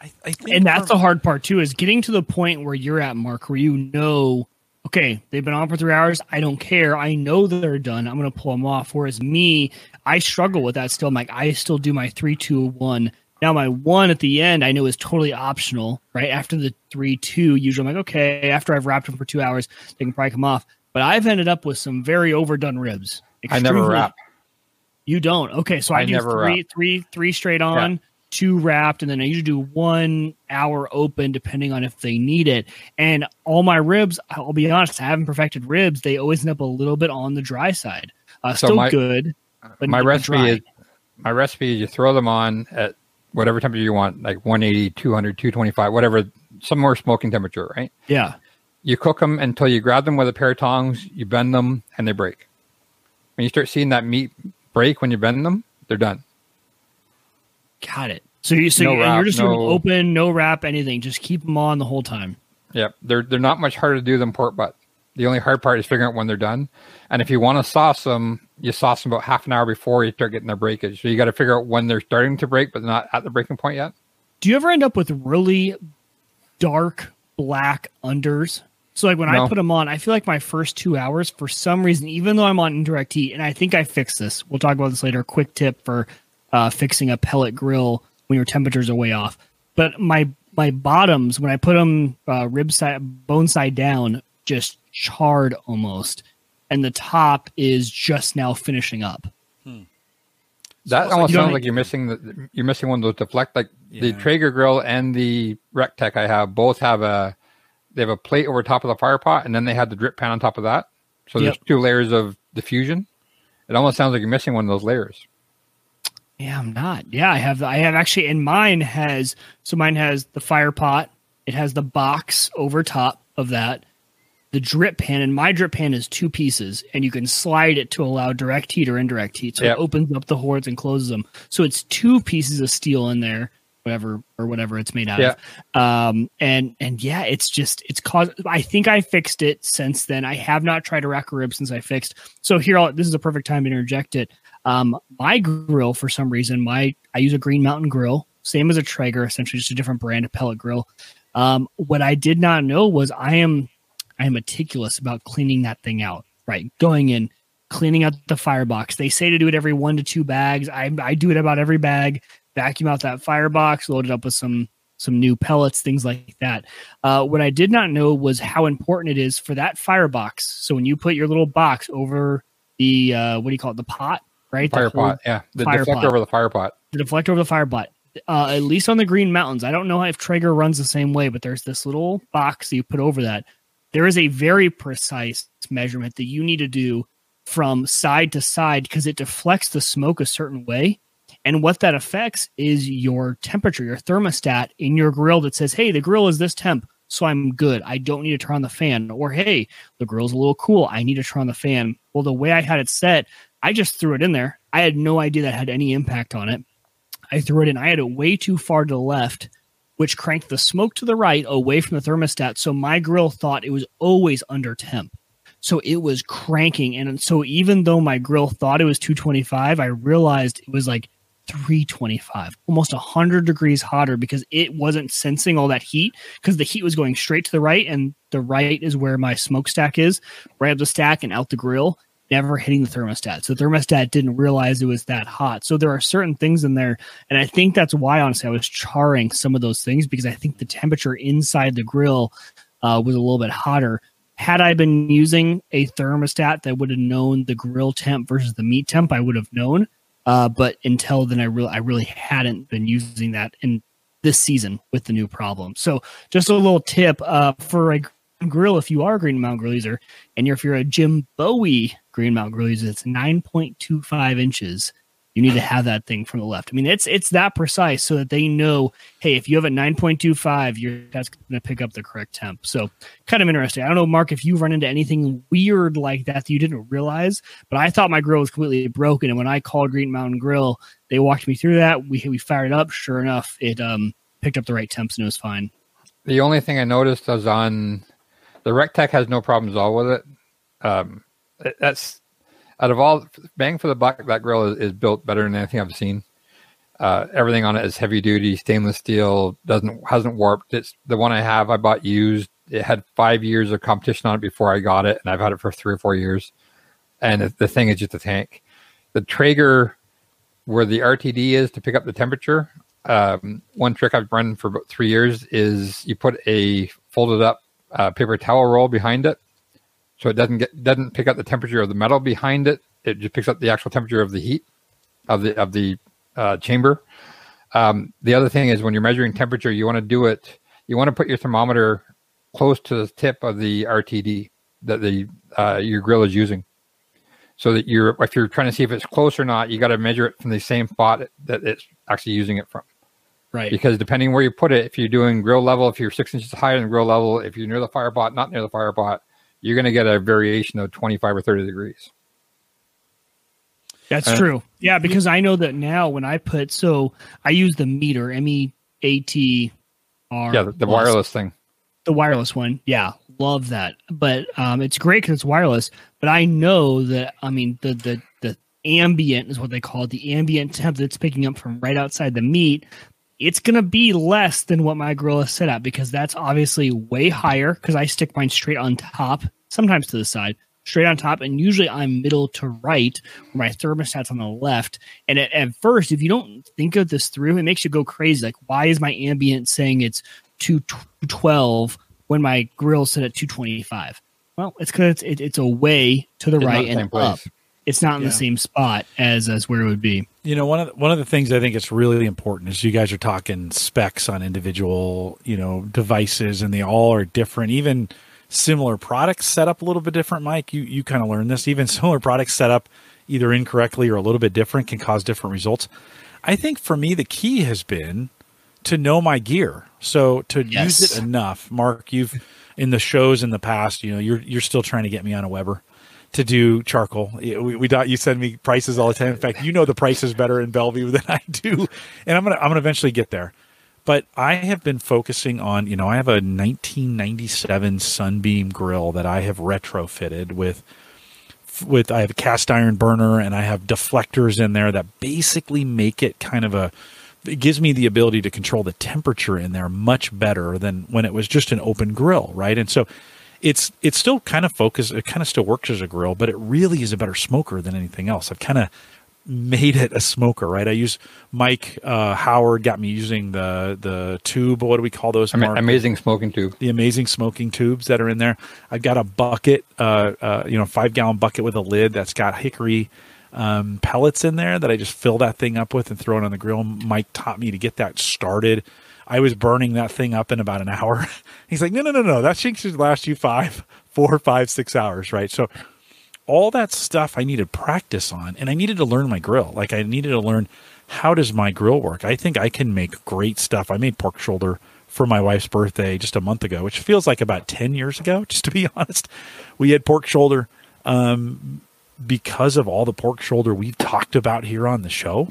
I, I think and that's the hard part too is getting to the point where you're at mark where you know okay they've been on for three hours. I don't care. I know they're done. I'm gonna pull them off. Whereas me i struggle with that still. I'm like i still do my three two one. Now my one at the end i know is totally optional right? After the three two usually i'm like okay after i've wrapped them for two hours they can probably come off. But i've ended up with some very overdone ribs. I never wrap. you don't. Okay, so I, I do never three, wrap. three, three straight on, two wrapped, and then I usually do one hour open, depending on if they need it. And all my ribs, I'll be honest, I haven't perfected ribs. They always end up a little bit on the dry side. Uh, So still my- good, but my recipe dry. is my recipe is you throw them on at whatever temperature you want, like 180, 200, 225, whatever, some more smoking temperature, right? yeah. You cook them until you grab them with a pair of tongs, you bend them, and they break. When you start seeing that meat break when you bend them, they're done. Got it. So you so No you, wrap, just doing open, no wrap, anything. Just keep them on the whole time. Yep, they're they're not much harder to do than pork butt. The only hard part is figuring out when they're done. And if you want to sauce them, you sauce them about half an hour before you start getting their breakage. So you got to figure out when they're starting to break, but not at the breaking point yet. Do you ever end up with really dark black unders? So like when I put them on, I feel like my first two hours, for some reason, even though I'm on indirect heat, and I think I fixed this. We'll talk about this later. Quick tip for uh, fixing a pellet grill when your temperatures are way off. But my my bottoms, when I put them uh, rib side, bone side down, just charred almost, and the top is just now finishing up. That almost almost sounds don't- like you're missing the you're missing one of those deflect like the Traeger grill and the Rectech I have both have a they have a plate over top of the fire pot and then they have the drip pan on top of that. So there's two layers of diffusion. It almost sounds like you're missing one of those layers. Yeah, I'm not. Yeah, I have. I have actually, and mine has. So mine has the fire pot. It has the box over top of that, the drip pan, and my drip pan is two pieces, and you can slide it to allow direct heat or indirect heat. So Yep. it opens up the horns and closes them. So it's two pieces of steel in there, whatever or whatever it's made out of. Um, and and yeah, it's just it's caused. I think I fixed it since then. I have not tried a rack of ribs since I fixed. So here, I'll, this is a perfect time to interject it. Um, my grill, for some reason, my I use a Green Mountain grill, same as a Traeger, essentially just a different brand of pellet grill. Um, what I did not know was I am I am meticulous about cleaning that thing out. Right, going in, cleaning out the firebox. They say to do it every one to two bags. I I do it about every bag. Vacuum out that firebox, load it up with some some new pellets, things like that. Uh, what I did not know was how important it is for that firebox. So when you put your little box over the uh, what do you call it, the pot, right? Fire pot, yeah. The fire deflector pot. over the fire pot. the deflector over the fire butt. Uh, at least on the Green Mountains, I don't know if Traeger runs the same way, but there's this little box that you put over that. There is a very precise measurement that you need to do from side to side because it deflects the smoke a certain way. And what that affects is your temperature, your thermostat in your grill that says, hey, the grill is this temp, so I'm good. I don't need to turn on the fan. Or, hey, the grill's a little cool. I need to turn on the fan. Well, the way I had it set, I just threw it in there. I had no idea that had any impact on it. I threw it in. I had it way too far to the left, which cranked the smoke to the right away from the thermostat. So my grill thought it was always under temp. So it was cranking. And so even though my grill thought it was 225, I realized it was like 325, almost 100 degrees hotter because it wasn't sensing all that heat because the heat was going straight to the right. And the right is where my smokestack is, right up the stack and out the grill never hitting the thermostat. So the thermostat didn't realize it was that hot. So there are certain things in there. And I think that's why, honestly, I was charring some of those things because I think the temperature inside the grill uh, was a little bit hotter. Had I been using a thermostat that would have known the grill temp versus the meat temp, I would have known. Uh, but until then, I really, I really hadn't been using that in this season with the new problem. So just a little tip uh, for a grill if you are a Green Mountain grill user, and if you're a Jim Bowie Green Mountain grill user, it's 9.25 inches. You need to have that thing from the left. I mean, it's it's that precise so that they know, hey, if you have a 9.25, your that's going to pick up the correct temp. So kind of interesting. I don't know, Mark, if you've run into anything weird like that that you didn't realize, but I thought my grill was completely broken. And when I called Green Mountain Grill, they walked me through that. We we fired it up. Sure enough, it um picked up the right temps and it was fine. The only thing I noticed was on the Rectech has no problems at all with it. Um, that's out of all bang for the buck, that grill is, is built better than anything I've seen. Uh, everything on it is heavy duty stainless steel. Doesn't hasn't warped. It's the one I have. I bought used. It had five years of competition on it before I got it, and I've had it for three or four years. And the thing is just a tank. The Traeger, where the RTD is to pick up the temperature. Um, one trick I've run for about three years is you put a folded up uh, paper towel roll behind it, so it doesn't get doesn't pick up the temperature of the metal behind it. It just picks up the actual temperature of the heat of the of the uh, chamber. Um, the other thing is when you're measuring temperature, you want to do it. You want to put your thermometer close to the tip of the RTD that the uh, your grill is using, so that you're if you're trying to see if it's close or not, you got to measure it from the same spot that it's actually using it from. Right. Because depending where you put it, if you're doing grill level, if you're six inches higher than grill level, if you're near the fire pot, not near the fire pot, you're going to get a variation of 25 or 30 degrees. That's uh, true. Yeah, because I know that now when I put so I use the meter M E A T R. Yeah, the, the wireless thing. The wireless one. Yeah, love that. But um, it's great because it's wireless. But I know that I mean the the the ambient is what they call it. The ambient temp that's picking up from right outside the meat. It's gonna be less than what my grill is set at because that's obviously way higher because I stick mine straight on top, sometimes to the side straight on top, and usually I'm middle to right, where my thermostat's on the left. And at, at, first, if you don't think of this through, it makes you go crazy. Like, why is my ambient saying it's 212 when my grill's set at 225? Well, it's because it's, it, it's away to the right and up. It's not in yeah. the same spot as as where it would be. You know, one of the, one of the things I think it's really important is you guys are talking specs on individual, you know, devices, and they all are different. Even similar products set up a little bit different, Mike. You you kind of learned this. Even similar products set up either incorrectly or a little bit different can cause different results. I think for me the key has been to know my gear. So to yes. use it enough. Mark, you've in the shows in the past, you know, you're you're still trying to get me on a Weber to do charcoal. We, we you send me prices all the time. In fact, you know the prices better in Bellevue than I do, and I'm gonna I'm gonna eventually get there. But I have been focusing on, you know, I have a 1997 Sunbeam grill that I have retrofitted with with I have a cast iron burner and I have deflectors in there that basically make it kind of a it gives me the ability to control the temperature in there much better than when it was just an open grill, right? And so it's it's still kind of focused it kind of still works as a grill, but it really is a better smoker than anything else. I've kind of made it a smoker, right? I use Mike uh, Howard got me using the the tube. What do we call those? Ama- amazing smoking tube. The amazing smoking tubes that are in there. I've got a bucket, uh, uh, you know, five gallon bucket with a lid that's got hickory um, pellets in there that I just fill that thing up with and throw it on the grill. Mike taught me to get that started. I was burning that thing up in about an hour. He's like, no, no, no, no. That should last you five, four, five, six hours, right? So all that stuff I needed practice on and I needed to learn my grill. Like I needed to learn how does my grill work? I think I can make great stuff. I made pork shoulder for my wife's birthday just a month ago, which feels like about 10 years ago, just to be honest. We had pork shoulder um, because of all the pork shoulder we've talked about here on the show.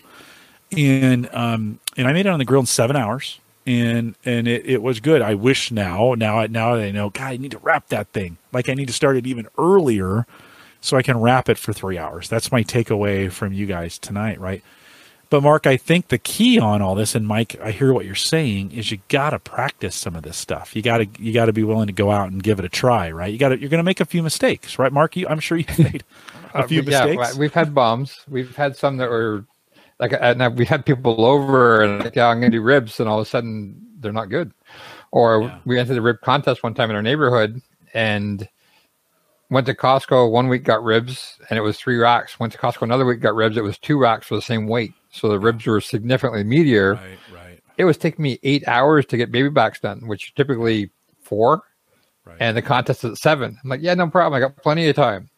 And um, and I made it on the grill in seven hours. And and it, it was good. I wish now, now now I know, God, I need to wrap that thing. Like I need to start it even earlier so I can wrap it for three hours. That's my takeaway from you guys tonight, right? But Mark, I think the key on all this, and Mike, I hear what you're saying, is you got to practice some of this stuff. You got to you got to be willing to go out and give it a try, right? You got to you're going to make a few mistakes, right, Mark? You, I'm sure you've made a few uh, yeah, mistakes. we've had bombs. We've had some that were like, uh, and we had people over and like, yeah, I'm to do ribs, and all of a sudden they're not good. Or yeah. we entered the rib contest one time in our neighborhood, and went to Costco one week, got ribs, and it was three racks. Went to Costco another week, got ribs. It was two racks for the same weight. So the ribs were significantly meatier. Right, right. It was taking me eight hours to get baby backs done, which typically four. Right. And the contest is at seven. I'm like, yeah, no problem. I got plenty of time.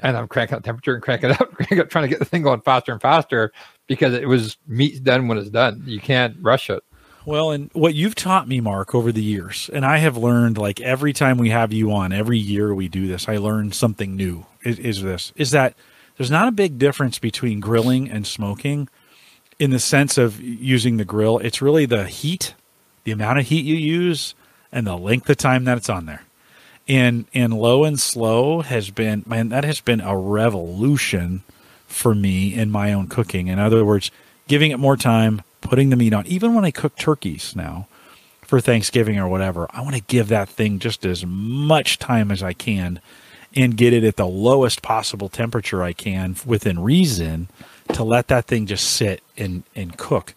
And I'm cranking up temperature and cranking up, cranking up, trying to get the thing going faster and faster because it was meat's done when it's done. You can't rush it. Well, and what you've taught me, Mark, over the years, and I have learned like every time we have you on, every year we do this, I learn something new. Is, is this is that there's not a big difference between grilling and smoking in the sense of using the grill. It's really the heat, the amount of heat you use, and the length of time that it's on there. And and low and slow has been man, that has been a revolution for me in my own cooking. In other words, giving it more time, putting the meat on. Even when I cook turkeys now for Thanksgiving or whatever, I want to give that thing just as much time as I can and get it at the lowest possible temperature I can within reason to let that thing just sit and, and cook.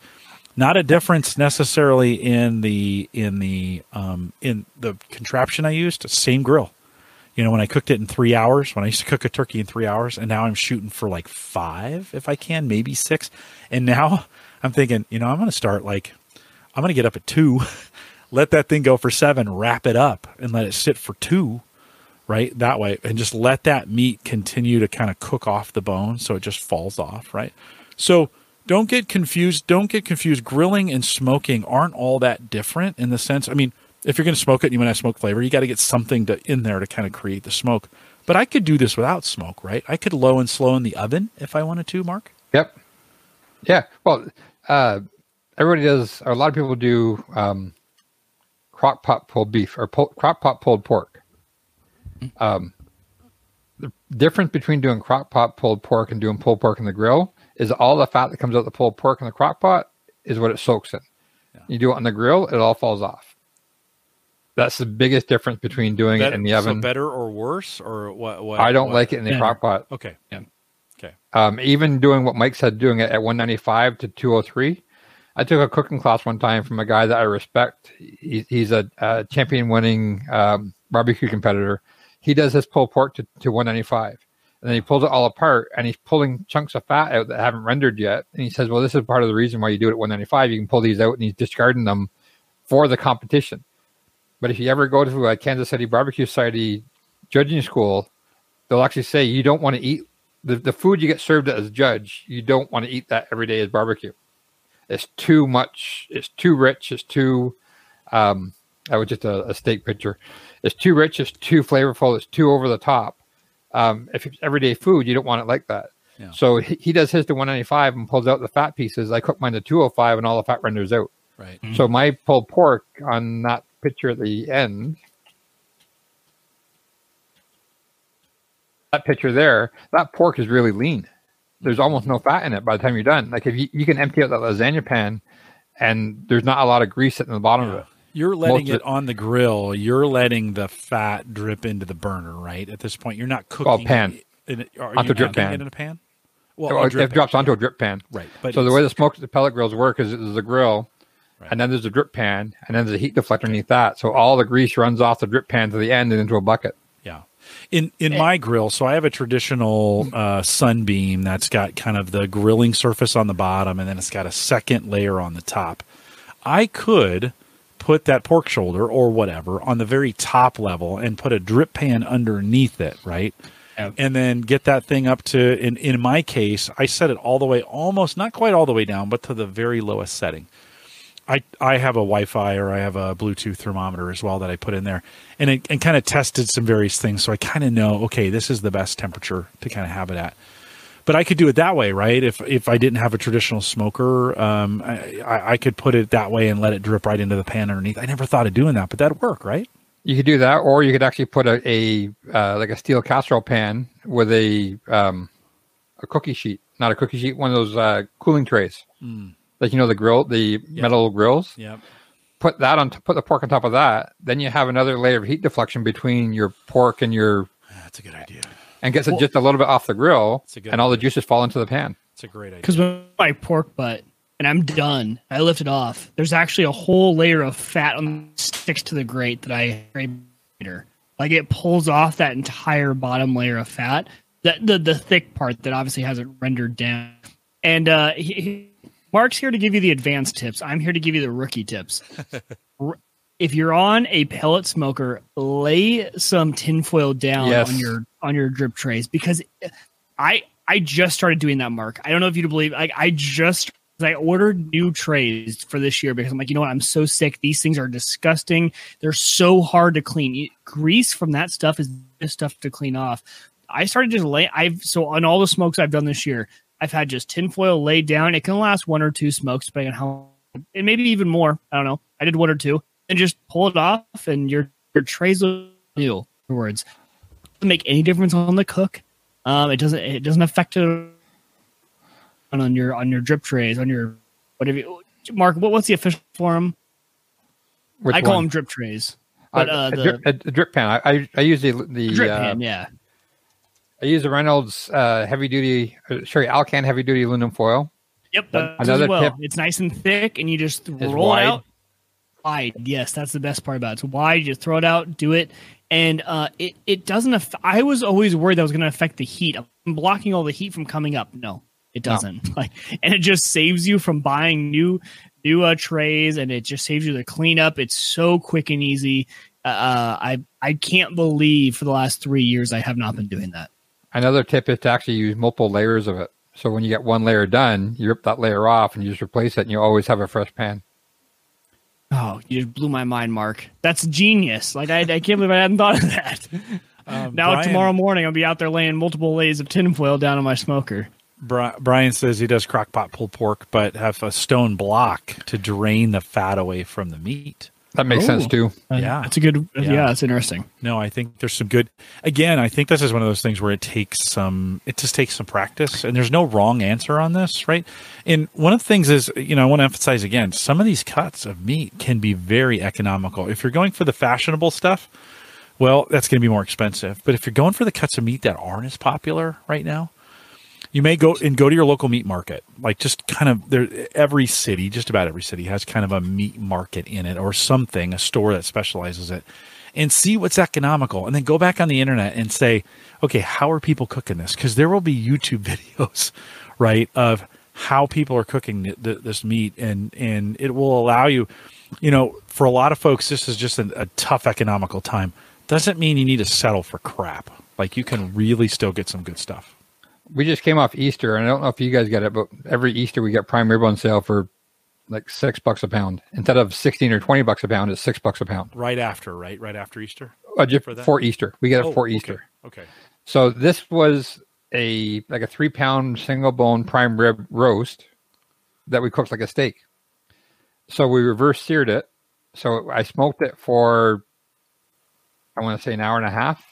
Not a difference necessarily in the in the um, in the contraption I used. Same grill. You know, when I cooked it in three hours, when I used to cook a turkey in three hours, and now I'm shooting for like five if I can, maybe six. And now I'm thinking, you know, I'm going to start like, I'm going to get up at two, let that thing go for seven, wrap it up, and let it sit for two, right? That way, and just let that meat continue to kind of cook off the bone so it just falls off, right? So don't get confused. Don't get confused. Grilling and smoking aren't all that different in the sense, I mean, if you're going to smoke it and you want to have smoke flavor, you got to get something to, in there to kind of create the smoke. But I could do this without smoke, right? I could low and slow in the oven if I wanted to, Mark. Yep. Yeah. Well, uh, everybody does, or a lot of people do um, crock pot pulled beef or po- crock pot pulled pork. Um, the difference between doing crock pot pulled pork and doing pulled pork in the grill is all the fat that comes out the pulled pork in the crock pot is what it soaks in. Yeah. You do it on the grill, it all falls off. That's the biggest difference between doing better, it in the oven. So better or worse, or what? what I don't what? like it in the Yeah. crock pot. Okay. Yeah. Okay. Um, even doing what Mike said, doing it at 195 to 203. I took a cooking class one time from a guy that I respect. He, he's a, a champion winning um, barbecue competitor. He does his pulled pork to, to 195. And then he pulls it all apart and he's pulling chunks of fat out that haven't rendered yet. And he says, Well, this is part of the reason why you do it at 195. You can pull these out and he's discarding them for the competition. But if you ever go to a Kansas City Barbecue Society judging school, they'll actually say you don't want to eat the, the food you get served as judge, you don't want to eat that every day as barbecue. It's too much. It's too rich. It's too. Um, that was just a, a steak picture. It's too rich. It's too flavorful. It's too over the top. Um, if it's everyday food, you don't want it like that. Yeah. So he, he does his to 195 and pulls out the fat pieces. I cook mine to 205 and all the fat renders out. Right. So my pulled pork on that picture at the end, that picture there, that pork is really lean. There's almost no fat in it by the time you're done. Like if you, you can empty out that lasagna pan and there's not a lot of grease sitting in the bottom of it. You're letting of it on the grill. You're letting the fat drip into the burner, right? At this point, you're not cooking. Well, pan. it In a, are Onto you drip pan. it in a pan? Well, a it drops pan, onto a drip pan. Right. But so the way the smoke the pellet grills work is there's a grill, Right. and then there's a drip pan, and then there's a heat deflector underneath that. So all the grease runs off the drip pan to the end and into a bucket. Yeah. In in my grill, so I have a traditional uh, sunbeam that's got kind of the grilling surface on the bottom, and then it's got a second layer on the top. I could put that pork shoulder or whatever on the very top level and put a drip pan underneath it, right? Yeah. And then get that thing up to in in my case, I set it all the way almost not quite all the way down, but to the very lowest setting. I, I have a Wi-Fi or I have a Bluetooth thermometer as well that I put in there, and it and kind of tested some various things, so I kind of know okay, this is the best temperature to kind of have it at. But I could do it that way, right? If if I didn't have a traditional smoker, um, I, I could put it that way and let it drip right into the pan underneath. I never thought of doing that, but that'd work, right? You could do that, or you could actually put a, a uh, like a steel casserole pan with a um, a cookie sheet, not a cookie sheet, one of those uh, cooling trays, like you know the grill, the metal grills. Yep. Put that on, put the pork on top of that. Then you have another layer of heat deflection between your pork and your, That's a good idea. and gets it just a little bit off the grill, That's a good and all the juices fall into the pan. It's a great idea. Because when my pork butt and I'm done, I lift it off. There's actually a whole layer of fat on sticks to the grate that I later. Like it pulls off that entire bottom layer of fat, that the the thick part that obviously hasn't rendered down. And uh, he, he- Mark's here to give you the advanced tips. I'm here to give you the rookie tips. If you're on a pellet smoker, lay some tinfoil down Yes. on your on your drip trays because I I just started doing that, Mark. I don't know if you'd believe. Like I just I ordered new trays for this year because I'm like, you know what? I'm so sick. These things are disgusting. They're so hard to clean. Grease from that stuff is this stuff to clean off. I started just lay. I've so on all the smokes I've done this year, I've had just tinfoil laid down. It can last one or two smokes, depending on how, and maybe even more. I don't know. I did one or two, and just pull it off, and your your trays will new. Words, doesn't make any difference on the cook. Um, it doesn't. It doesn't affect it on your on your drip trays on your whatever. You, Mark, what, what's the official form? Which I call one? them drip trays. But Uh, uh, a, the drip, a, a drip pan. I, I, I use the the drip uh, pan, yeah. I use the Reynolds uh, heavy duty, uh, sorry, Alcan heavy duty aluminum foil. Yep, another well. tip- It's nice and thick, and you just roll wide. it out. Wide, yes, that's the best part about it. It's wide. You just throw it out, do it, and uh, it it doesn't. Aff- I was always worried that was going to affect the heat. I'm blocking all the heat from coming up. No, it doesn't. Like, and it just saves you from buying new new uh, trays, and it just saves you the cleanup. It's so quick and easy. Uh, I I can't believe for the last three years I have not been doing that. Another tip is to actually use multiple layers of it. So when you get one layer done, you rip that layer off and you just replace it, and you always have a fresh pan. Oh, you just blew my mind, Mark. That's genius. Like I, I can't believe I hadn't thought of that. Um, now Brian- tomorrow morning I'll be out there laying multiple layers of tinfoil down on my smoker. Brian says he does crock pot pulled pork, but have a stone block to drain the fat away from the meat. That makes Oh. sense too. Oh. Yeah. It's a good. Yeah, Yeah. that's interesting. No, I think there's some good. Again, I think this is one of those things where it takes some. It just takes some practice, and there's no wrong answer on this, right? And one of the things is, you know, I want to emphasize again, some of these cuts of meat can be very economical. If you're going for the fashionable stuff, well, that's going to be more expensive. But if you're going for the cuts of meat that aren't as popular right now, you may go and go to your local meat market. Like just kind of there, every city, just about every city has kind of a meat market in it or something, a store that specializes it, and see what's economical. And then go back on the internet and say, okay, how are people cooking this? Because there will be YouTube videos, right, of how people are cooking th- th- this meat, and and it will allow you, you know, for a lot of folks, this is just a, a tough economical time. Doesn't mean you need to settle for crap. Like you can really still get some good stuff. We just came off Easter, and I don't know if you guys get it, but every Easter we get prime rib on sale for like six bucks a pound instead of sixteen or twenty bucks a pound. It's six bucks a pound. Right after, right? Right after Easter? Uh, just For for Easter, we get it Oh, for okay. Easter. Okay. So this was a like a three pound single bone prime rib roast that we cooked like a steak. So we reverse seared it. So I smoked it for I want to say an hour and a half.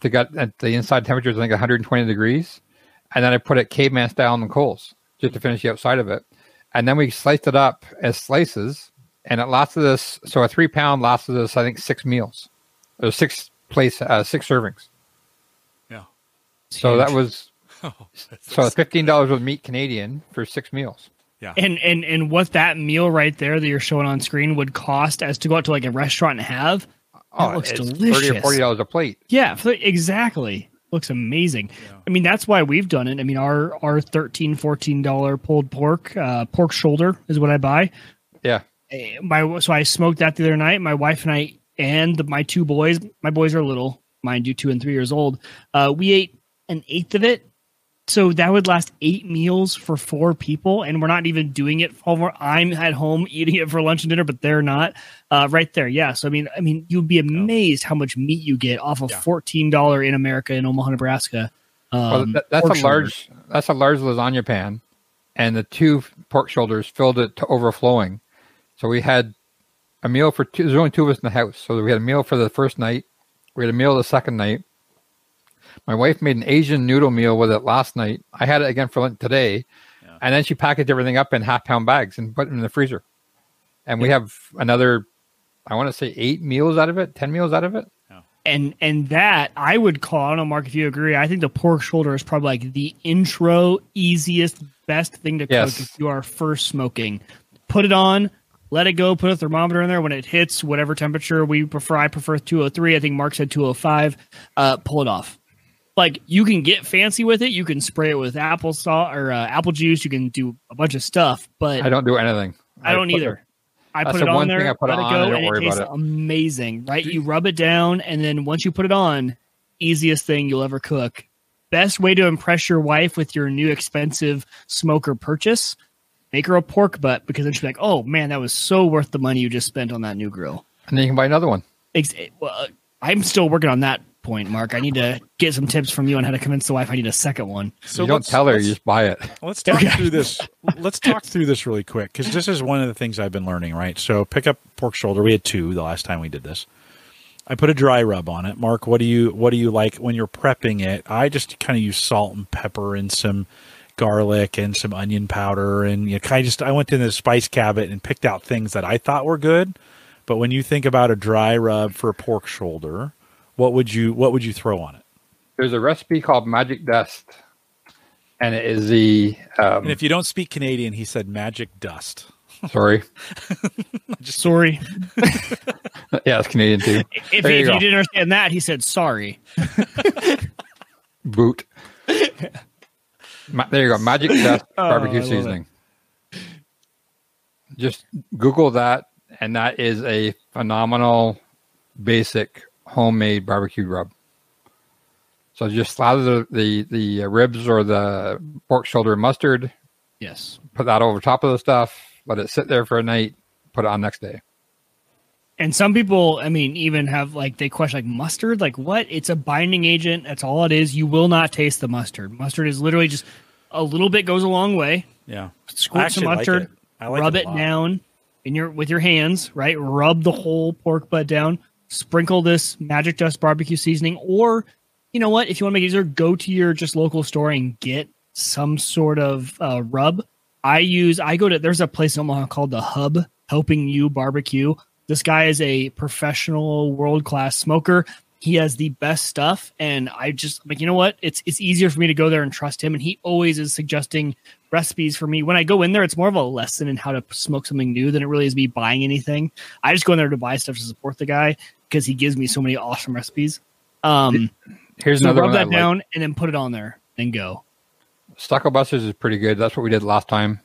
To get at the inside temperature is I think 120 degrees, and then I put it caveman style on the coals just to finish the outside of it, and then we sliced it up as slices, and it lasted us. So a three pound lasted us I think six meals, or six place uh, six servings. Yeah. So that Huge. was so fifteen dollars with meat Canadian for six meals. Yeah. And and and what that meal right there that you're showing on screen would cost as to go out to like a restaurant and have. Looks Oh, it's delicious. Thirty or forty dollars a plate. Yeah, exactly. Looks amazing. I mean, that's why we've done it. I mean, our our 13 14 dollar pulled pork, uh, pork shoulder is what I buy. Yeah, Eh, My so I smoked that the other night. My wife and I and the, my two boys. My boys are little, mind you, two and three years old. Uh, we ate an eighth of it. So that would last eight meals for four people, and we're not even doing it for. I'm at home eating it for lunch and dinner, but they're not. Uh, right there, yeah. So I mean, I mean, you'd be amazed how much meat you get off of Yeah. fourteen dollar in America in Omaha, Nebraska. Um, well, that, that's a large that's a large lasagna pan, and the two pork shoulders filled it to overflowing. So we had a meal for two. There's only two of us in the house, so we had a meal for the first night. We had a meal the second night. My wife made an Asian noodle meal with it last night. I had it again for lunch today, Yeah. and then she packaged everything up in half pound bags and put it in the freezer. And we have another, I want to say eight meals out of it, ten meals out of it. and and that I would call. I don't know, Mark, if you agree. I think the pork shoulder is probably like the intro, easiest, best thing to Yes. cook if you are first smoking. Put it on, let it go. Put a thermometer in there when it hits whatever temperature we prefer. I prefer 203. I think Mark said 205. Uh, pull it off. Like you can get fancy with it. You can spray it with apple salt or uh, apple juice. You can do a bunch of stuff, but I don't do anything. I don't either. I put it on there, I put it it on, go, I don't it worry about tastes it. amazing. Right? You rub it down, and then once you put it on, easiest thing you'll ever cook. best way to impress your wife with your new expensive smoker purchase. Make her a pork butt because then she'll be like, "Oh man, that was so worth the money you just spent on that new grill." And then you can buy another one. Ex- well, uh, I'm still working on that point, Mark. I need to get some tips from you on how to convince the wife I need a second one. So you don't tell her, you just buy it. Let's talk Okay. through this. Let's talk through this really quick because this is one of the things I've been learning. Right. So pick up pork shoulder. We had two the last time we did this. I put a dry rub on it. Mark, what do you what do you like when you're prepping it? I just kind of use salt and pepper and some garlic and some onion powder and you know, kind of just I went to the spice cabinet and picked out things that I thought were good. But when you think about a dry rub for pork shoulder, what would you what would you throw on it? There's a recipe called Magic Dust, and it is the um, And if you don't speak Canadian, he said magic dust. sorry, Just Sorry, yeah, it's Canadian too. if, There you if you didn't understand that, he said sorry. Boot. Ma- there you go. Magic Dust Oh, barbecue I love seasoning. Just Google that, and that is a phenomenal, basic homemade barbecue rub. So just slather the the, the ribs or the pork shoulder in mustard. Yes. Put that over top of the stuff. Let it sit there for a night. Put it on next day. And some people, I mean, even have like they question like mustard, like what? It's a binding agent. That's all it is. You will not taste the mustard. Mustard is literally just a little bit goes a long way. Yeah. Squirt some actually like mustard, it. I like rub it it, down in your with your hands, right? Rub the whole pork butt down. Sprinkle this magic dust barbecue seasoning, or you know what? If you want to make it easier, go to your just local store and get some sort of uh, rub. I use I go to there's a place in Omaha called the Hub Helping You Barbecue. This guy is a professional world class smoker. He has the best stuff, and I just like you know what? It's it's easier for me to go there and trust him. And he always is suggesting recipes for me. When I go in there, it's more of a lesson in how to smoke something new than it really is me buying anything. I just go in there to buy stuff to support the guy because he gives me so many awesome recipes. Um, Here's so another rub one I that like. down and then put it on there and go. SuckleBusters is pretty good. That's what we did last time.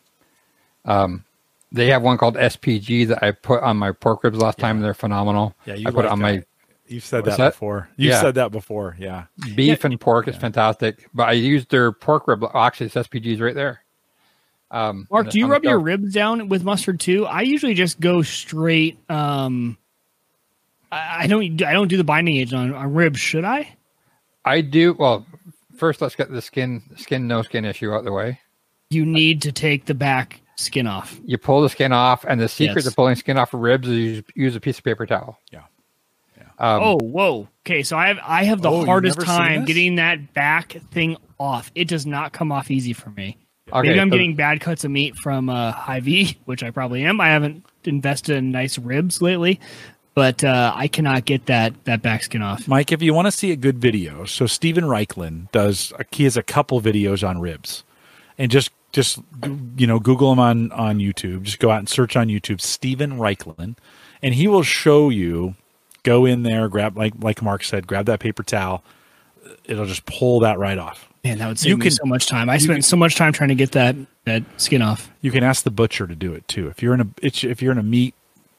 Um, they have one called SPG that I put on my pork ribs last time. They're phenomenal. Yeah, you I put it like on my. You've said that, that? before. You've Yeah. said that before. Yeah. beef and pork. is fantastic. But I used their pork rib. oh, actually, it's SPG's right there. Um, Mark, on do you rub your ribs down with mustard too? I usually just go straight. Um, I I don't. I don't do the binding agent on, on ribs. Should I? I do. Well, first let's get the skin, skin no skin issue out of the way. You need to take the back skin off. You pull the skin off, and the secret Yes. to pulling skin off of ribs is you use a piece of paper towel. Yeah. Um, oh, whoa. Okay, so I have I have the Oh, hardest time getting that back thing off. It does not come off easy for me. okay. Maybe I'm so- getting bad cuts of meat from uh, Hy-Vee, which I probably am. I haven't invested in nice ribs lately, but uh, I cannot get that that back skin off. Mike, if you want to see a good video, so Steven Raichlen does, he has a couple videos on ribs. And just, just you know, Google him on, on YouTube. Just go out and search on YouTube, Steven Raichlen. And he will show you, go in there, grab, like, like Mark said, grab that paper towel. It'll just pull that right off. Man, that would save You me can- so much time. I spent so much time trying to get that that skin off. You can ask the butcher to do it too. If you're in a, it's, if you're in a meat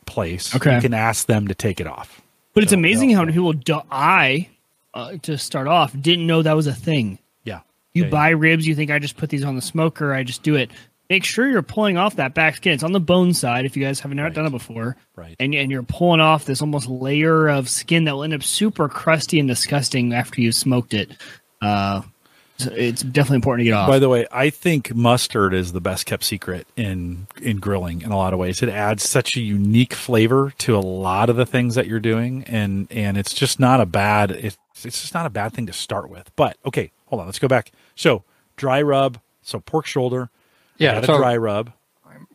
place, Okay. you can ask them to take it off. But it's So, amazing yeah. how many people do, I uh, to start off didn't know that was a thing. Yeah. You Yeah, buy ribs, you think I just put these on the smoker, I just do it. Make sure you're pulling off that back skin. It's on the bone side if you guys haven't Right. done it before. Right. And, and you're pulling off this almost layer of skin that will end up super crusty and disgusting after you've smoked it. Uh, so it's definitely important to get off. By the way, I think mustard is the best kept secret in in grilling in a lot of ways. It adds such a unique flavor to a lot of the things that you're doing, and and it's just not a bad it's it's just not a bad thing to start with. But okay, hold on, let's go back. So dry rub, so pork shoulder, Yeah, got a so- dry rub.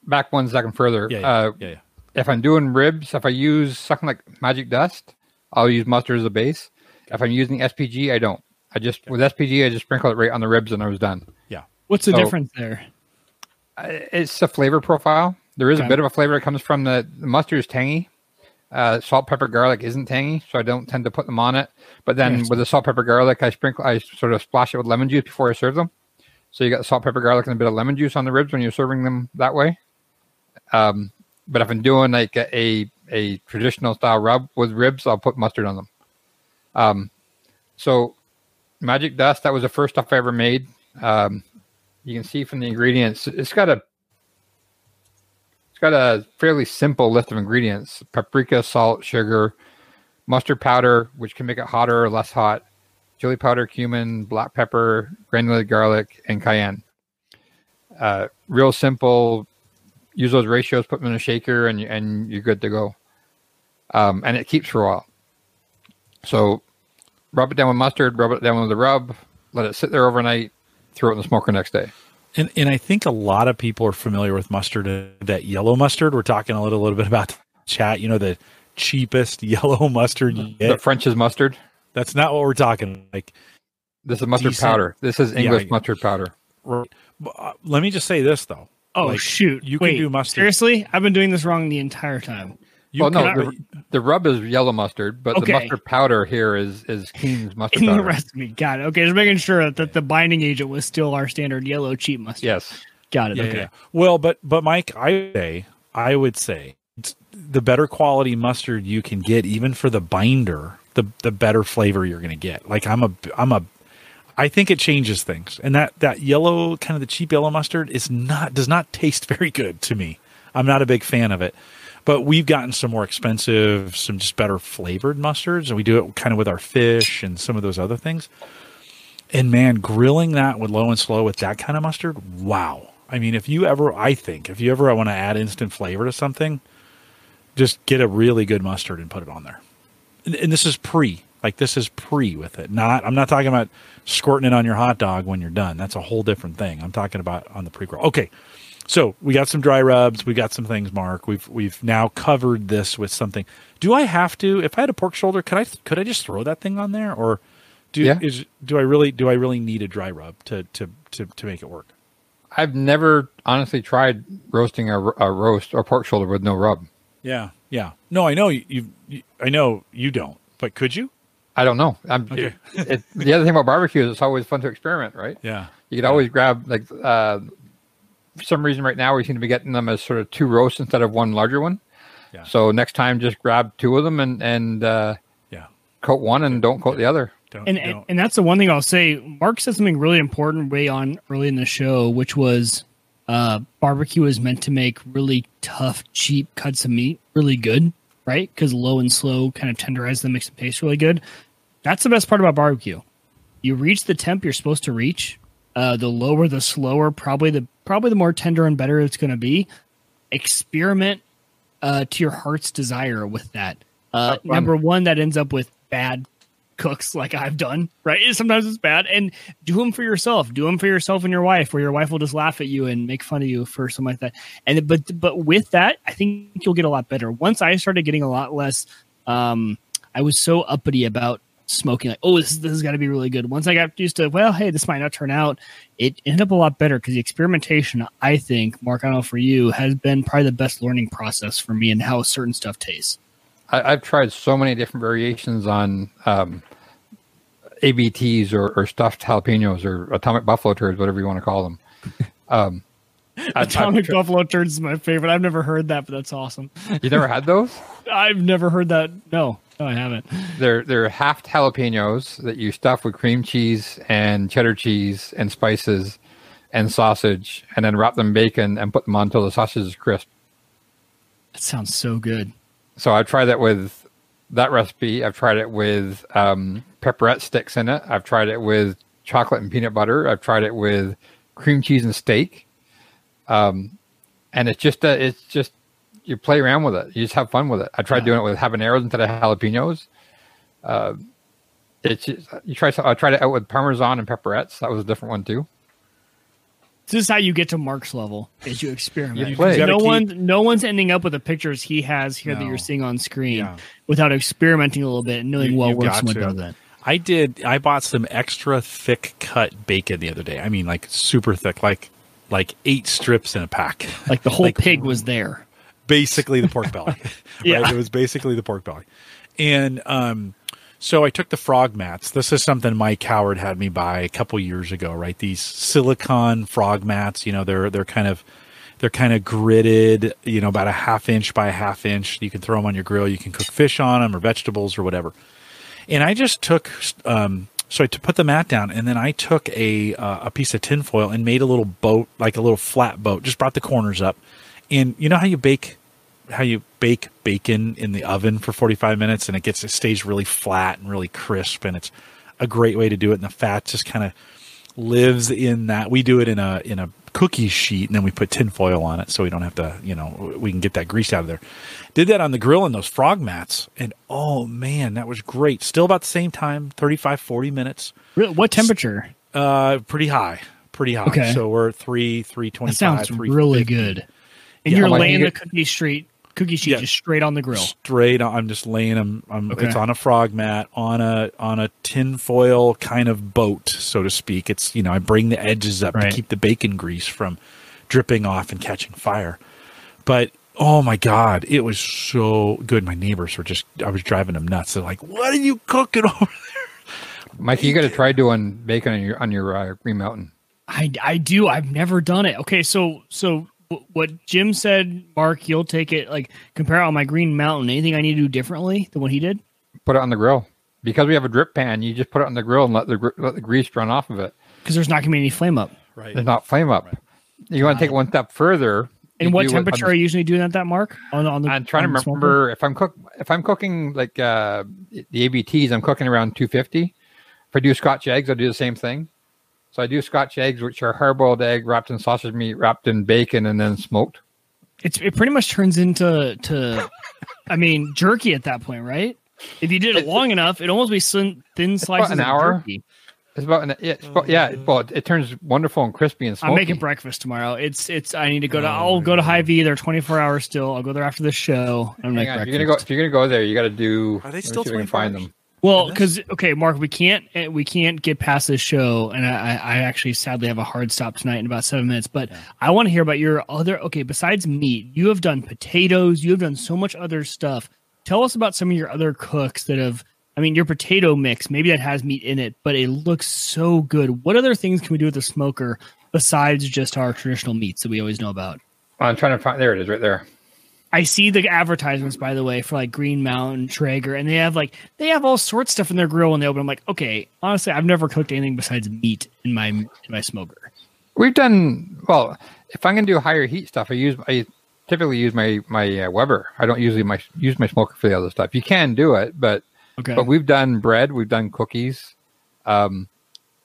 back one second further. Yeah, yeah, uh, yeah, yeah. If I'm doing ribs, if I use something like Magic Dust, I'll use mustard as a base. If I'm using SPG, I don't. I just with SPG, I just sprinkle it right on the ribs, and I was done. yeah. What's the so- difference there? Uh, It's a flavor profile. There is Okay. a bit of a flavor that comes from the, the mustard is tangy. Uh, salt, pepper, garlic isn't tangy, so I don't tend to put them on it. But then Yes. with the salt, pepper, garlic, I sprinkle, I sort of splash it with lemon juice before I serve them. So you got salt, pepper, garlic, and a bit of lemon juice on the ribs when you're serving them that way. Um, but if I'm doing like a, a a traditional style rub with ribs, I'll put mustard on them. Um, so magic dust. That was the first stuff I ever made. Um, you can see from the ingredients, it's got a it's got a fairly simple list of ingredients: paprika, salt, sugar, mustard powder, which can make it hotter or less hot, chili powder, cumin, black pepper, granulated garlic, and cayenne. Uh, real simple. Use those ratios, put them in a shaker, and and you're good to go. Um, and it keeps for a while. So, rub it down with mustard, rub it down with the rub, let it sit there overnight, throw it in the smoker next day. And and I think a lot of people are familiar with mustard. uh, That yellow mustard. We're talking a little, little bit about chat. You know the cheapest yellow mustard you The get. French's mustard. That's not what we're talking. Like, This is mustard Decent. powder. This is English Yeah. mustard powder. right. But, uh, let me just say this though. Oh Like, shoot! you can do mustard. Seriously, I've been doing this wrong the entire time. You well, no, the, the rub is yellow mustard, but Okay. the mustard powder here is is Keen's mustard In the powder. recipe, got it. Okay, just making sure that the binding agent was still our standard yellow cheap mustard. Yes. got it. Yeah, okay. yeah. Well, but but Mike, I would say I would say the better quality mustard you can get, even for the binder, the the better flavor you're going to get. Like I'm a I'm a I think it changes things, and that that yellow kind of the cheap yellow mustard is not does not taste very good to me. I'm not a big fan of it. But we've gotten some more expensive, some just better flavored mustards, and we do it kind of with our fish and some of those other things. And man, grilling that with low and slow with that kind of mustard, wow. I mean, if you ever, I think, if you ever want to add instant flavor to something, just get a really good mustard and put it on there. And, and this is pre, like this is pre with it. Not, I'm not talking about squirting it on your hot dog when you're done. That's a whole different thing. I'm talking about on the pre grill. Okay, so we got some dry rubs. We got some things, Mark. We've we've now covered this with something. Do I have to? If I had a pork shoulder, could I could I just throw that thing on there, or do Yeah. is do I really do I really need a dry rub to to to to make it work? I've never honestly tried roasting a, a roast or pork shoulder with no rub. Yeah, yeah. No, I know you. you, you I know you don't. But could you? I don't know. I'm, Okay. it, it- the other thing about barbecue is it's always fun to experiment, right? Yeah. You could always grab like uh, for some reason right now we seem to be getting them as sort of two roasts instead of one larger one. Yeah. So next time just grab two of them and and uh, Yeah. coat one and don't coat the other. Don't. And, don't. and and that's the one thing I'll say. Mark said something really important way on early in the show, which was uh, barbecue is meant to make really tough, cheap cuts of meat really good, right? Because low and slow kind of tenderize them, makes them taste really good. That's the best part about barbecue. You reach the temp you're supposed to reach. Uh, the lower, the slower. Probably the probably the more tender and better it's going to be. Experiment uh, to your heart's desire with that. Uh, number one, that ends up with bad cooks like I've done, right? Sometimes it's bad. And do them for yourself. Do them for yourself and your wife, where your wife will just laugh at you and make fun of you for something like that. And but but with that, I think you'll get a lot better. Once I started getting a lot less, um, I was so uppity about smoking, like, oh, this, this has got to be really good. Once I got used to, well, hey, this might not turn out, it ended up a lot better because the experimentation, I think, Mark, I don't know for you, has been probably the best learning process for me and how certain stuff tastes. I, I've tried so many different variations on um, ABTs or, or stuffed jalapenos or atomic buffalo turds, whatever you want to call them. Um, Atomic tri- Buffalo Turds is my favorite. I've never heard that, but that's awesome. you never had those? I've never heard that. No, no, I haven't. They're they're half jalapenos that you stuff with cream cheese and cheddar cheese and spices and sausage, and then wrap them in bacon and put them on until the sausage is crisp. That sounds so good. So I've tried that with that recipe. I've tried it with um, pepperette sticks in it. I've tried it with chocolate and peanut butter. I've tried it with cream cheese and steak. Um, and it's just a, it's just you play around with it. You just have fun with it. I tried Yeah. doing it with habaneros instead of jalapenos. Uh, it's just, you try. I tried it out with parmesan and pepperettes. That was a different one too. This is how you get to Mark's level: is you experiment. You play. No gotta one, no one's ending up with the pictures he has here that you're seeing on screen Yeah. without experimenting a little bit and knowing You- what you've works and what doesn't. I did. I bought some extra thick cut bacon the other day. I mean, like super thick, like like eight strips in a pack. Like the whole Like- pig was there. Basically the pork belly. Yeah. right? It was basically the pork belly. And um, so I took the frog mats. This is something Mike Howard had me buy a couple years ago, right? These silicon frog mats, you know, they're they're kind of they're kind of gridded, you know, about a half inch by a half inch. You can throw them on your grill. You can cook fish on them or vegetables or whatever. And I just took um, So I t- put the mat down, and then I took a uh, a piece of tinfoil and made a little boat, like a little flat boat. Just brought the corners up, and you know how you bake how you bake bacon in the oven for 45 minutes, and it gets it stays really flat and really crisp, and it's a great way to do it. And the fat just kind of lives in that. We do it in a in a cookie sheet, and then we put tinfoil on it, so we don't have to, you know, we can get that grease out of there. Did that on the grill in those frog mats, and oh man, that was great. Still about the same time, 35, 40 minutes. Really? What temperature? Uh, pretty high, pretty high. Okay. So we're three, three twenty That sounds really good. And Yeah, you're like laying you the cookie street cookie sheet Yeah. just straight on the grill. straight on, i'm just laying them I'm, Okay. it's on a frog mat on a on a tinfoil kind of boat so to speak it's you know i bring the edges up Right. to keep the bacon grease from dripping off and catching fire but oh my god it was so good my neighbors were just i was driving them nuts they're like what are you cooking over there? Mike, you got to try doing bacon on your on your uh, Green Mountain. I, I do. I've never done it. Okay, so so w- what Jim said, Mark, you'll take it like compare it on my Green Mountain. Anything I need to do differently than what he did? Put it on the grill because we have a drip pan. You just put it on the grill and let the let the grease run off of it. Because there's not going to be any flame up. right There's not flame up. You want to take it one step further. And what temperature on are you usually doing at that mark on on the? I'm trying to on the remember if I'm cook if I'm cooking like uh, the ABTs, I'm cooking around 250. If I do Scotch eggs, I do the same thing. So I do Scotch eggs, which are hard-boiled egg wrapped in sausage meat, wrapped in bacon, and then smoked. It's it pretty much turns into to, I mean, jerky at that point, right? If you did it long enough, it almost be thin, thin slices an of hour. jerky. It's about an, yeah, it's about, yeah. it- Well, it, it turns wonderful and crispy and smoky. I'm making breakfast tomorrow. It's it's. I need to go to. Oh, I'll go to Hy-Vee. They're 24 hours still. I'll go there after the show. I'm Hang make on, if you're gonna go. If you're gonna go there, you got to do. Are they still see can 24 find hours? them? Well, because okay, Mark, we can't eh, we can't get past this show, and I, I actually sadly have a hard stop tonight in about seven minutes. But I want to hear about your other. Okay, besides meat, you have done potatoes. You have done so much other stuff. Tell us about some of your other cooks that have. I mean, your potato mix, maybe that has meat in it, but it looks so good. What other things can we do with the smoker besides just our traditional meats that we always know about? I'm trying to find. There it is, right there. I see the advertisements, by the way, for like Green Mountain, Traeger, and they have like they have all sorts of stuff in their grill when they open. I'm like, okay, honestly, I've never cooked anything besides meat in my in my smoker. We've done well. If I'm gonna do higher heat stuff, I use I typically use my my uh, Weber. I don't usually my use my smoker for the other stuff. You can do it, but Okay, but we've done bread, we've done cookies. Um,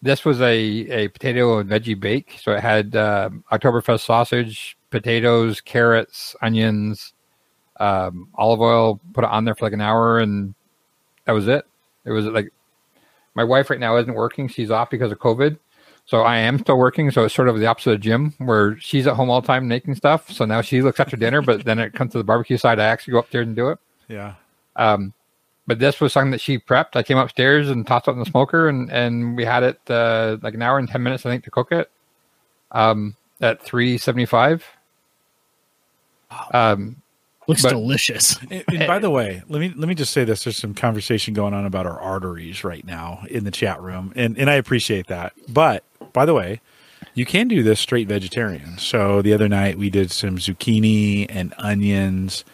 this was a, a potato and veggie bake, so it had uh, Oktoberfest sausage, potatoes, carrots, onions, um, olive oil. Put it on there for like an hour, and that was it. It was like my wife right now isn't working; she's off because of COVID. So I am still working. So it's sort of the opposite of Jim, where she's at home all the time making stuff. So now she looks after dinner, but then it comes to the barbecue side. I actually go upstairs and do it. yeah Um, but this was something that she prepped. I came upstairs and tossed it in the smoker, and and we had it uh, like an hour and ten minutes, I think, to cook it. Um, at three seventy five. Um, looks but- delicious. And, and by the way, let me let me just say this: there's some conversation going on about our arteries right now in the chat room, and and I appreciate that. But by the way, you can do this straight vegetarian. So the other night we did some zucchini and onions.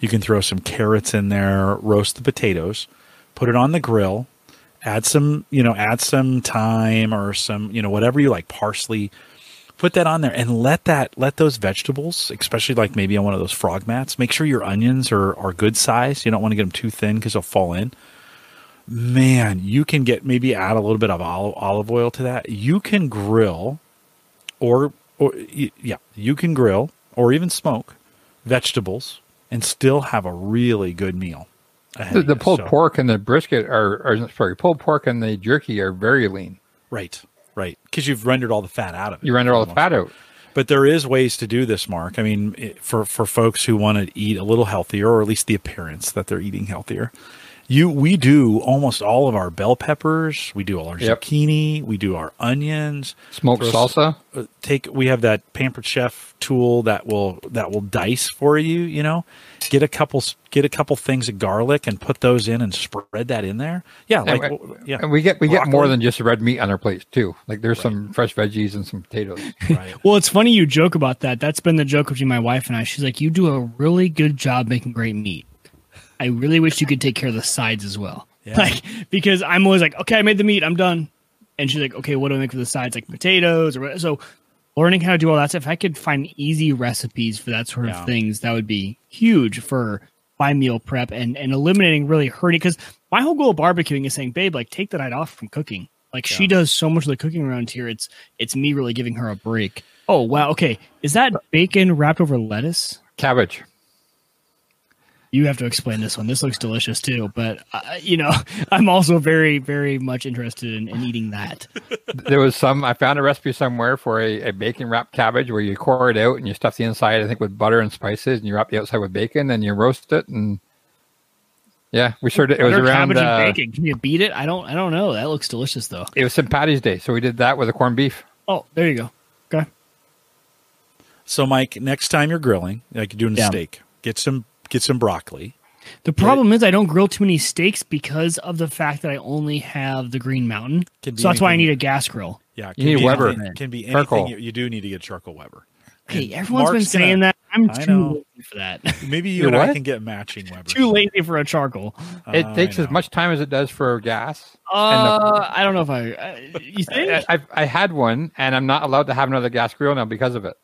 You can throw some carrots in there, roast the potatoes, put it on the grill, add some, you know, add some thyme or some, you know, whatever you like, parsley. Put that on there and let that let those vegetables, especially like maybe on one of those frog mats, make sure your onions are are good size. You don't want to get them too thin because they'll fall in. Man, you can get maybe add a little bit of olive olive oil to that. You can grill, or or yeah, you can grill or even smoke vegetables and still have a really good meal. the, the pulled So- pork and the brisket are, are sorry, pulled pork and the jerky are very lean. right, right, because you've rendered all the fat out of it. You render all the fat out. But there is ways to do this, Mark. I mean, it- for for folks who want to eat a little healthier, or at least the appearance that they're eating healthier, you we do almost all of our bell peppers. We do all our Yep. zucchini. We do our onions. Smoked Throw salsa. uh, Take we have that pampered chef tool that will that will dice for you. You know, get a couple get a couple things of garlic and put those in and spread that in there. Yeah, like and, yeah, and we get we get more than just red meat on our plates too. Like there's some fresh veggies and some potatoes. right. Well, it's funny you joke about that. That's been the joke between my wife and I. She's like, "You do a really good job making great meat. I really wish you could take care of the sides as well." Yeah. Like because I'm always like, okay, I made the meat, I'm done. And she's like, okay, what do I make for the sides? Like potatoes or what? So learning how to do all that stuff. If I could find easy recipes for that sort of things, that would be huge for my meal prep and, and eliminating really hurting. Because my whole goal of barbecuing is saying, babe, like take the night off from cooking. Like she does so much of the cooking around here. It's it's me really giving her a break. Oh wow, okay. Is that bacon wrapped over lettuce? Cabbage. You have to explain this one. This looks delicious too, but uh, you know, I'm also very, very much interested in, in eating that. there was some I found a recipe somewhere for a, a bacon wrapped cabbage where you core it out and you stuff the inside I think with butter and spices and you wrap the outside with bacon and you roast it and yeah we sort of it was Butter, around cabbage, and uh, bacon. Can you beat it? I don't. I don't know. That looks delicious though. it was St. Patty's Day so we did that with a corned beef Oh, there you go. Okay. So, Mike, next time you're grilling, like you're doing a Yeah. steak, get some get some broccoli. The problem is I don't grill too many steaks because of the fact that I only have the Green Mountain. So that's why I need a gas grill. Yeah, can You need be Weber. anything- Can be anything. Charcoal. You, you do need to get charcoal Weber. Hey, And everyone's been Mark's gonna- saying that. I'm I too know. lazy for that. Maybe you You're and I can get matching Weber. too lazy for a charcoal. it I takes as much time as it does for gas Uh, I don't know if I. Uh, you think? I, I, I had one and I'm not allowed to have another gas grill now because of it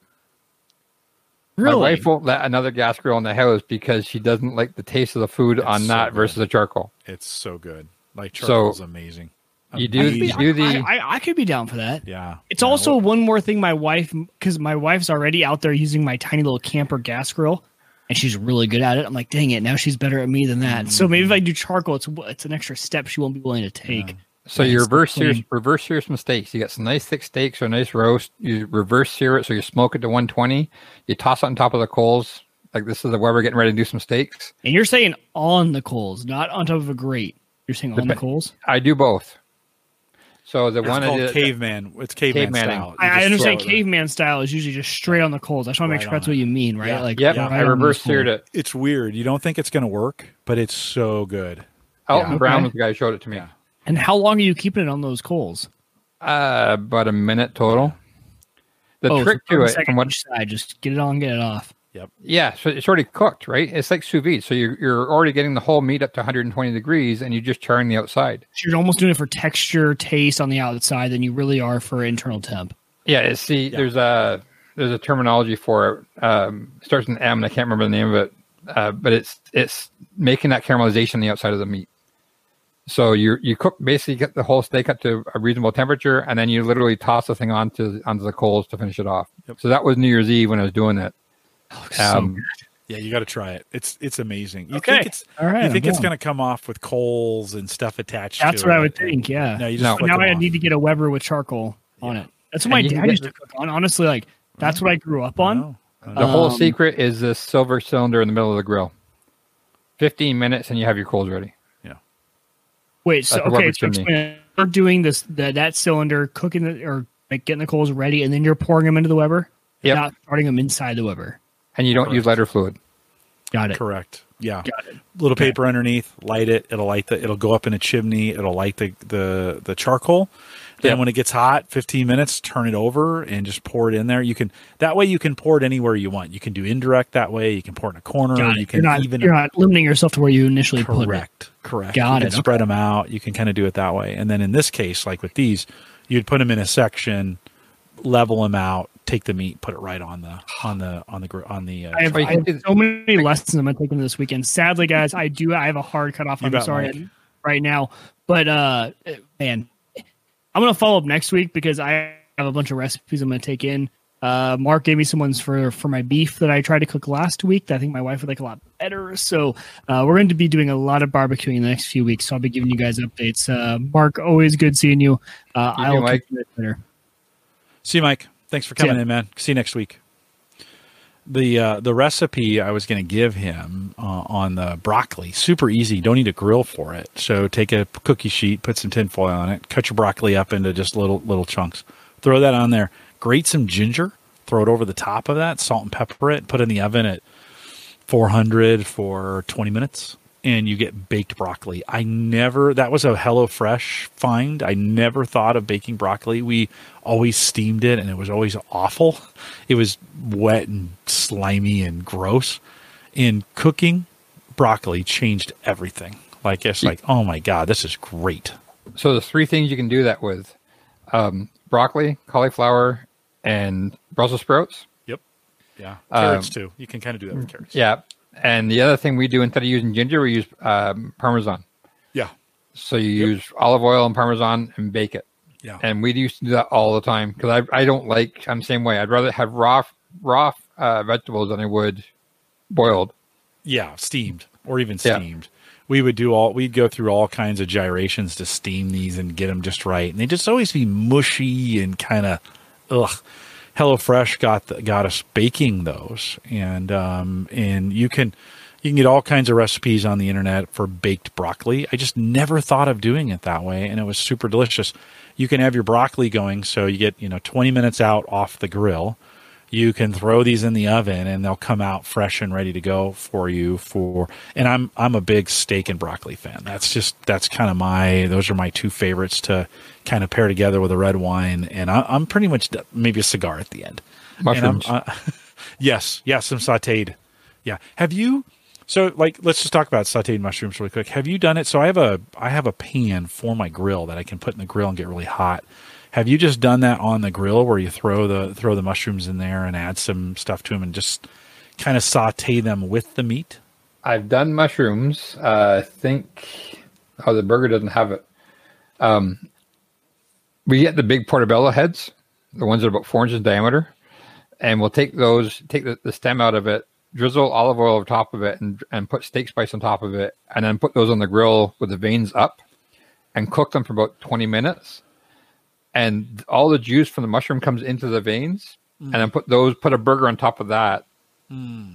really? my wife won't let another gas grill in the house because she doesn't like the taste of the food It's on so that good. versus the charcoal It's so good. Like So, charcoal's amazing. you do- Amazing. you do the- I, I, I could be down for that. yeah. It's Yeah, also well, one more thing my wife, because my wife's already out there using my tiny little camper gas grill, and she's really good at it. I'm like, dang it, now she's better at me than that. So maybe if mm-hmm. I do charcoal, it's it's an extra step she won't be willing to take. So you reverse sear, reverse sear some steaks. You get some nice thick steaks or a nice roast. You reverse sear it, so you smoke it to 120. You toss it on top of the coals. Like this is the way we're getting ready to do some steaks. And you're saying on the coals, not on top of a grate. You're saying on the Depe- coals. I do both. So the It's one I called did, caveman. It's caveman Cavemanning. style. I, I understand throw it caveman style is usually just straight on the coals. I just want to make Right sure that's on what you mean, right? Yeah. Like, yep, right I reverse those seared it. It's weird. You don't think it's going to work, but it's so good. Alton Yeah. Brown Okay. was the guy who showed it to me. Yeah. And how long are you keeping it on those coals? Uh, about a minute total. The Oh, trick so to it, seconds from what each side, just get it on, get it off. Yep. Yeah, so it's already cooked, right? It's like sous vide. So you're, you're already getting the whole meat up to 120 degrees and you're just charring the outside. So you're almost doing it for texture, taste on the outside than you really are for internal temp. Yeah, it's, see, there's a there's a terminology for it. Um, it starts with an M, and I can't remember the name of it, uh, but it's it's making that caramelization on the outside of the meat. So you you cook basically get the whole steak up to a reasonable temperature, and then you literally toss the thing onto onto the coals to finish it off. Yep. So that was New Year's Eve when I was doing it. Oh, Um, Yeah, you got to try it. It's it's amazing. You Okay. think it's All right. you think I'm it's going to come off with coals and stuff attached to. That's to what it. I would think. Yeah. No, you just No. now I off. need to get a Weber with charcoal on it. That's what And my dad get used to cook on. Honestly, like that's what I grew up on. know. I know. the whole Um, secret is this silver cylinder in the middle of the grill. 15 minutes and you have your coals ready. Wait, so That's okay, so chimney. explain. You're doing this the, that cylinder, cooking the, or like getting the coals ready, and then you're pouring them into the Weber. Yep. Not starting them inside the Weber. And you don't use lighter fluid. Got it. Correct. Yeah. Got it. Little paper underneath, light it. It'll light the. It'll go up in a chimney. It'll light the the the charcoal. Then Yep. when it gets hot, 15 minutes, turn it over and just pour it in there. You can that way you can pour it anywhere you want. You can do indirect that way. You can pour it in a corner. Got You can you're not even you're not limiting yourself to where you initially put it. correct. Correct. Got you it, Can spread them out. You can kind of do it that way. And then in this case, like with these, you'd put them in a section, level them out, take the meat, put it right on the on the on the on the. Uh, I have, I have so many lessons I'm gonna take them this weekend. Sadly, guys, I do. I have a hard cutoff. I'm sorry Mike. right now, but uh, man, I'm gonna follow up next week because I have a bunch of recipes I'm gonna take in. Uh, Mark gave me some ones for for my beef that I tried to cook last week that I think my wife would like a lot better. So uh, we're going to be doing a lot of barbecuing in the next few weeks. So I'll be giving you guys updates. Uh, Mark, always good seeing you. Uh, I'll Mike. keep you later. See you, Mike. Thanks for coming in, man. See you next week. The uh, the recipe I was going to give him uh, on the broccoli super easy. Don't need a grill for it. So take a cookie sheet, put some tin foil on it, cut your broccoli up into just little little chunks. Throw that on there. Grate some ginger. Throw it over the top of that. Salt and pepper it. Put it in the oven at 400 for 20 minutes and you get baked broccoli. I never, that was a HelloFresh find. I never thought of baking broccoli. We always steamed it and it was always awful. It was wet and slimy and gross. In cooking, broccoli changed everything. Like it's like, oh my god, this is great. So the three things you can do that with: um, broccoli, cauliflower, and Brussels sprouts. Yeah. Carrots um, too. You can kind of do that with carrots. Yeah. And the other thing we do instead of using ginger, we use um, parmesan. Yeah. So you yep. use olive oil and parmesan and bake it. Yeah. And we used to do that all the time because I, I don't like I'm the same way. I'd rather have raw raw uh, vegetables than I would boiled. Yeah, steamed or even steamed. Yeah. We would do all we'd go through all kinds of gyrations to steam these and get them just right, and they just always be mushy and kind of ugh. HelloFresh got the, got us baking those, and um, and you can you can get all kinds of recipes on the internet for baked broccoli. I just never thought of doing it that way, and it was super delicious. You can have your broccoli going, so you get you know 20 minutes out off the grill. You can throw these in the oven, and they'll come out fresh and ready to go for you. For and I'm I'm a big steak and broccoli fan. That's just that's kind of my those are my two favorites to kind of pair together with a red wine, and I, am pretty much maybe a cigar at the end. Mushrooms. Uh, yes, yes, some sautéed. Yeah. Have you? So, like, let's just talk about sautéed mushrooms really quick. Have you done it? So, I have a I have a pan for my grill that I can put in the grill and get really hot. Have you just done that on the grill where you throw the throw the mushrooms in there and add some stuff to them and just kind of saute them with the meat? I've done mushrooms. Uh, I think oh the burger doesn't have it. Um, we get the big portobello heads, the ones that are about four inches in diameter, and we'll take those, take the, the stem out of it, drizzle olive oil over top of it and, and put steak spice on top of it and then put those on the grill with the veins up and cook them for about 20 minutes and all the juice from the mushroom comes into the veins mm. and then put those put a burger on top of that mm.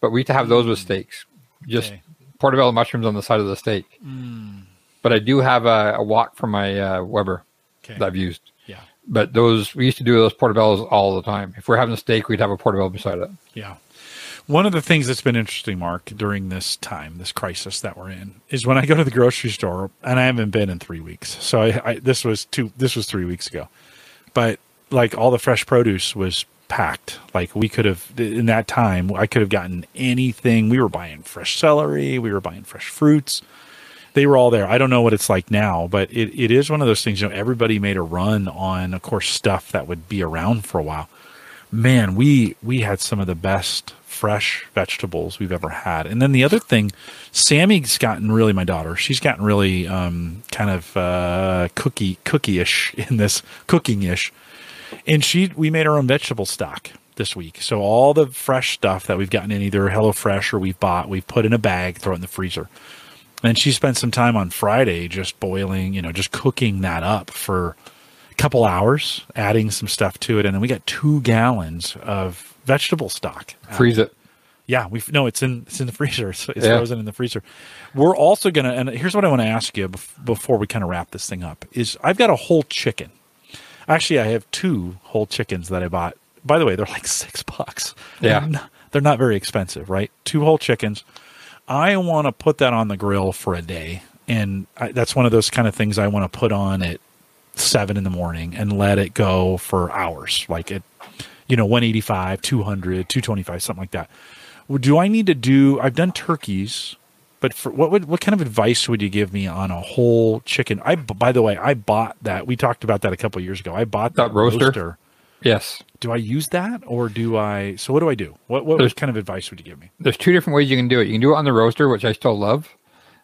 but we to have those with steaks just okay. portobello mushrooms on the side of the steak mm. but i do have a, a wok from my uh, weber okay. that i've used yeah but those we used to do those portobellos all the time if we're having a steak we'd have a portobello beside it yeah one of the things that's been interesting, Mark, during this time, this crisis that we're in, is when I go to the grocery store, and I haven't been in three weeks. So I, I this was two, this was three weeks ago, but like all the fresh produce was packed. Like we could have in that time, I could have gotten anything. We were buying fresh celery, we were buying fresh fruits. They were all there. I don't know what it's like now, but it, it is one of those things. You know, everybody made a run on, of course, stuff that would be around for a while. Man, we we had some of the best fresh vegetables we've ever had. And then the other thing, Sammy's gotten really my daughter. She's gotten really um, kind of uh, cookie cookie-ish in this cooking-ish, and she we made our own vegetable stock this week. So all the fresh stuff that we've gotten in either HelloFresh or we've bought, we've put in a bag, throw it in the freezer. And she spent some time on Friday just boiling, you know, just cooking that up for a couple hours, adding some stuff to it, and then we got two gallons of vegetable stock. Freeze it. Um, yeah, we no, it's in it's in the freezer. It's, it's yeah. frozen in the freezer. We're also gonna, and here's what I want to ask you before we kind of wrap this thing up: is I've got a whole chicken. Actually, I have two whole chickens that I bought. By the way, they're like six bucks. Yeah, they're not, they're not very expensive, right? Two whole chickens. I want to put that on the grill for a day, and I, that's one of those kind of things I want to put on at seven in the morning and let it go for hours. Like it you know, 185, 200, 225, something like that. Do I need to do? I've done turkeys, but for what would what kind of advice would you give me on a whole chicken? I by the way, I bought that. We talked about that a couple years ago. I bought that, that roaster. roaster. Yes. Do I use that or do I? So what do I do? What what kind of advice would you give me? There's two different ways you can do it. You can do it on the roaster, which I still love.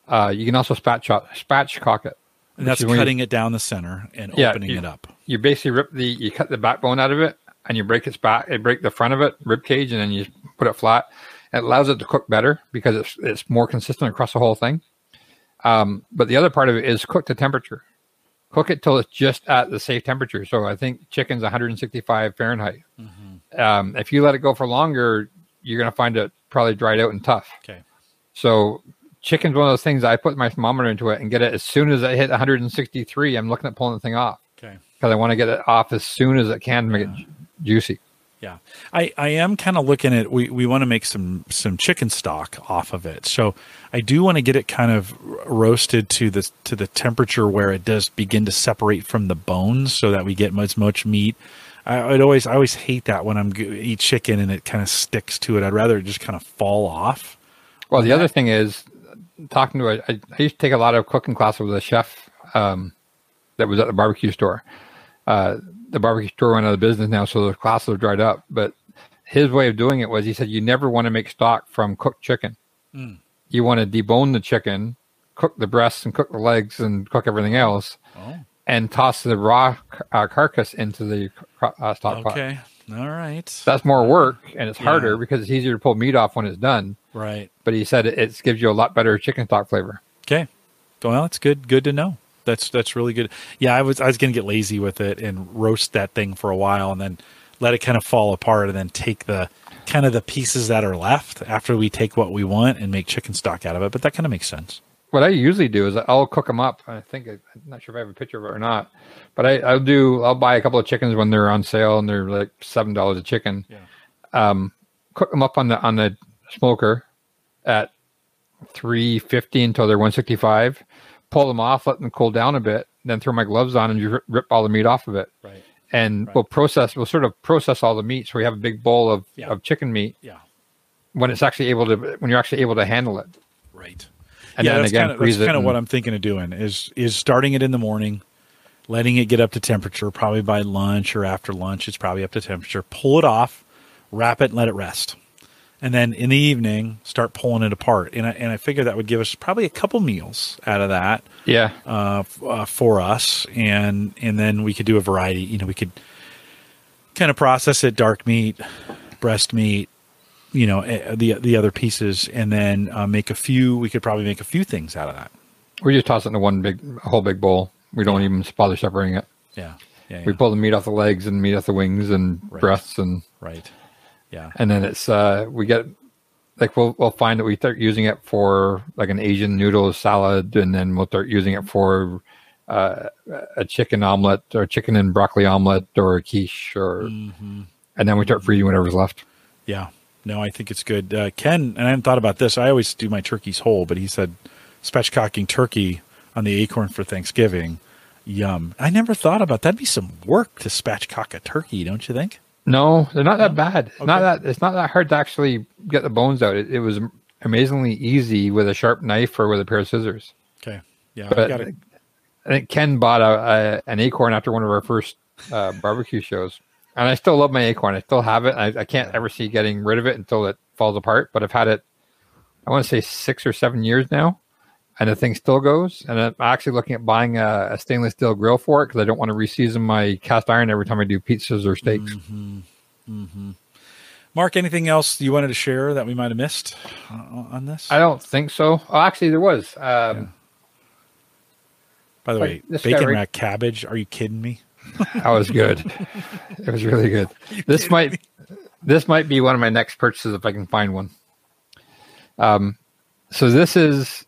Uh, you can also spatchcock, spatchcock it. And that's cutting you, it down the center and yeah, opening you, it up. You basically rip the you cut the backbone out of it and you break its back, you break the front of it, rib cage, and then you put it flat. It allows it to cook better because it's it's more consistent across the whole thing. Um, but the other part of it is cook to temperature. Cook it till it's just at the safe temperature. So I think chicken's 165 Fahrenheit. Mm-hmm. Um, if you let it go for longer, you're going to find it probably dried out and tough. Okay. So chicken's one of those things I put my thermometer into it and get it as soon as I hit 163. I'm looking at pulling the thing off. Okay. Because I want to get it off as soon as it can to make it juicy. Yeah, I, I am kind of looking at we, we want to make some some chicken stock off of it, so I do want to get it kind of roasted to the to the temperature where it does begin to separate from the bones, so that we get as much meat. I would always I always hate that when I'm eat chicken and it kind of sticks to it. I'd rather it just kind of fall off. Well, the other thing is talking to a, I, I used to take a lot of cooking classes with a chef um, that was at the barbecue store. Uh, the barbecue store went out of business now, so the classes have dried up. But his way of doing it was he said you never want to make stock from cooked chicken. Mm. You want to debone the chicken, cook the breasts and cook the legs and cook everything else, Oh, and toss the raw uh, carcass into the uh, stock pot. okay. All right. That's more work and it's Yeah. harder because it's easier to pull meat off when it's done. right. But he said it, it gives you a lot better chicken stock flavor. Okay. Well, it's good. Good to know. That's that's really good. Yeah, I was I was gonna get lazy with it and roast that thing for a while and then let it kind of fall apart and then take the kind of the pieces that are left after we take what we want and make chicken stock out of it. But that kind of makes sense. What I usually do is I'll cook them up. I think I'm not sure if I have a picture of it or not, but I, I'll do. I'll buy a couple of chickens when they're on sale and they're like seven dollars a chicken. Yeah. Um, cook them up on the on the smoker at three fifty until they're one sixty five. Pull them off, let them cool down a bit, then throw my gloves on and just rip, all the meat off of it. Right. And Right. we'll process. We'll sort of process all the meat, so we have a big bowl of Yeah. of chicken meat Yeah. when it's actually able to when you're actually able to handle it. Right. And yeah, then that's again, kind of freeze that's kind of what I'm thinking of doing is is starting it in the morning, letting it get up to temperature. Probably by lunch or after lunch, it's probably up to temperature. Pull it off, wrap it, and let it rest. And then in the evening, start pulling it apart. And I, and I figure that would give us probably a couple meals out of that Yeah. uh, f- uh, for us, and and then we could do a variety. You know, we could kind of process it: dark meat, breast meat, you know, eh, the the other pieces, and then uh, make a few. We could probably make a few things out of that. We just toss it into one big, whole big bowl. We don't even bother separating it. Yeah, yeah, yeah. We pull the meat off the legs and meat off the wings and Right. breasts, and right. Yeah, and then it's uh we get like we'll we'll find that we start using it for like an Asian noodle salad, and then we'll start using it for uh, a chicken omelet or chicken and broccoli omelet or a quiche, or Mm-hmm. and then we start freezing whatever's left. yeah. No, I think it's good. Uh, Ken and I hadn't thought about this. I always do my turkeys whole, but he said spatchcocking turkey on the Akorn for Thanksgiving. Yum. I never thought about that'd be some work to spatchcock a turkey, don't you think? No, they're not that bad. It's Not that it's not that hard to actually get the bones out. It, it was amazingly easy with a sharp knife or with a pair of scissors. Okay. Yeah, I But gotta, I think Ken bought a, a an Akorn after one of our first uh, barbecue shows, and I still love my Akorn. I still have it. I, I can't ever see getting rid of it until it falls apart. But I've had it, I want to say six or seven years now, and the thing still goes. And I'm actually looking at buying a, a stainless steel grill for it because I don't want to reseason my cast iron every time I do pizzas or steaks. Mark, anything else you wanted to share that we might have missed uh, on this? I don't think so. Oh, actually, there was. Um, By the like way, bacon right- rack cabbage. Are you kidding me? That was good. it was really good. This might this might be one of my next purchases if I can find one. Um, so this is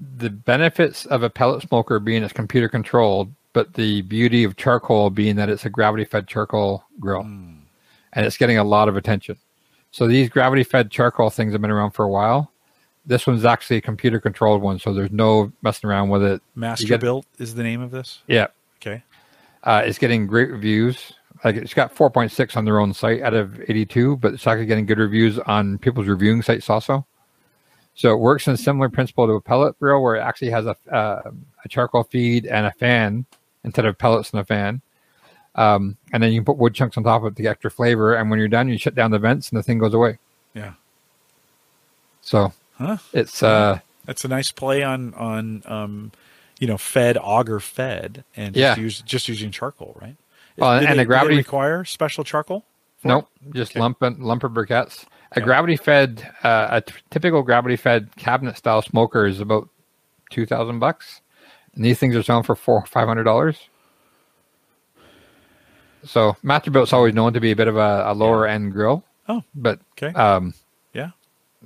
the benefits of a pellet smoker being it's computer controlled, but the beauty of charcoal being that it's a gravity fed charcoal grill, and it's getting a lot of attention. So these gravity fed charcoal things have been around for a while. This one's actually a computer controlled one, so there's no messing around with it. Master get- Built is the name of this. Yeah, Okay. uh, it's getting great reviews. Like it's got 4.6 on their own site out of 82, but it's actually getting good reviews on people's reviewing sites also. So it works in a similar principle to a pellet grill, where it actually has a uh, a charcoal feed and a fan instead of pellets and a fan. Um, and then you can put wood chunks on top of it to get extra flavor. And when you're done, you shut down the vents and the thing goes away. Yeah. So Huh. it's uh, That's a nice play on on um, you know, fed auger fed and just Yeah. use just using charcoal, right? Well, and they- the gravity- require special charcoal. Nope, just Okay. lump and lumper briquettes. A gravity fed, uh, a t- typical gravity fed cabinet style smoker is about two thousand bucks, and these things are selling for four five hundred dollars. So Masterbuilt's always known to be a bit of a, a lower end grill, Oh, but okay. um, yeah.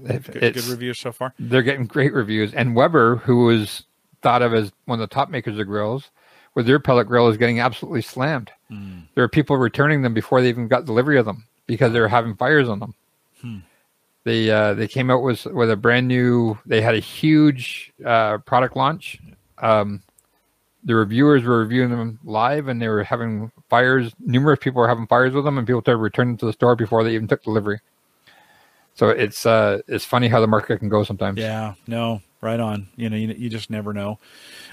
Good, good reviews so far. they're getting great reviews. And Weber, who was thought of as one of the top makers of grills, with their pellet grill is getting absolutely slammed. There are people returning them before they even got delivery of them because they were having fires on them. They uh, they came out with with a brand new. They had a huge uh, product launch. Um, the reviewers were reviewing them live, and they were having fires. Numerous people were having fires with them, and people started returning to the store before they even took delivery. So it's uh, it's funny how the market can go sometimes. Yeah, no, right on. You know, you, you just never know.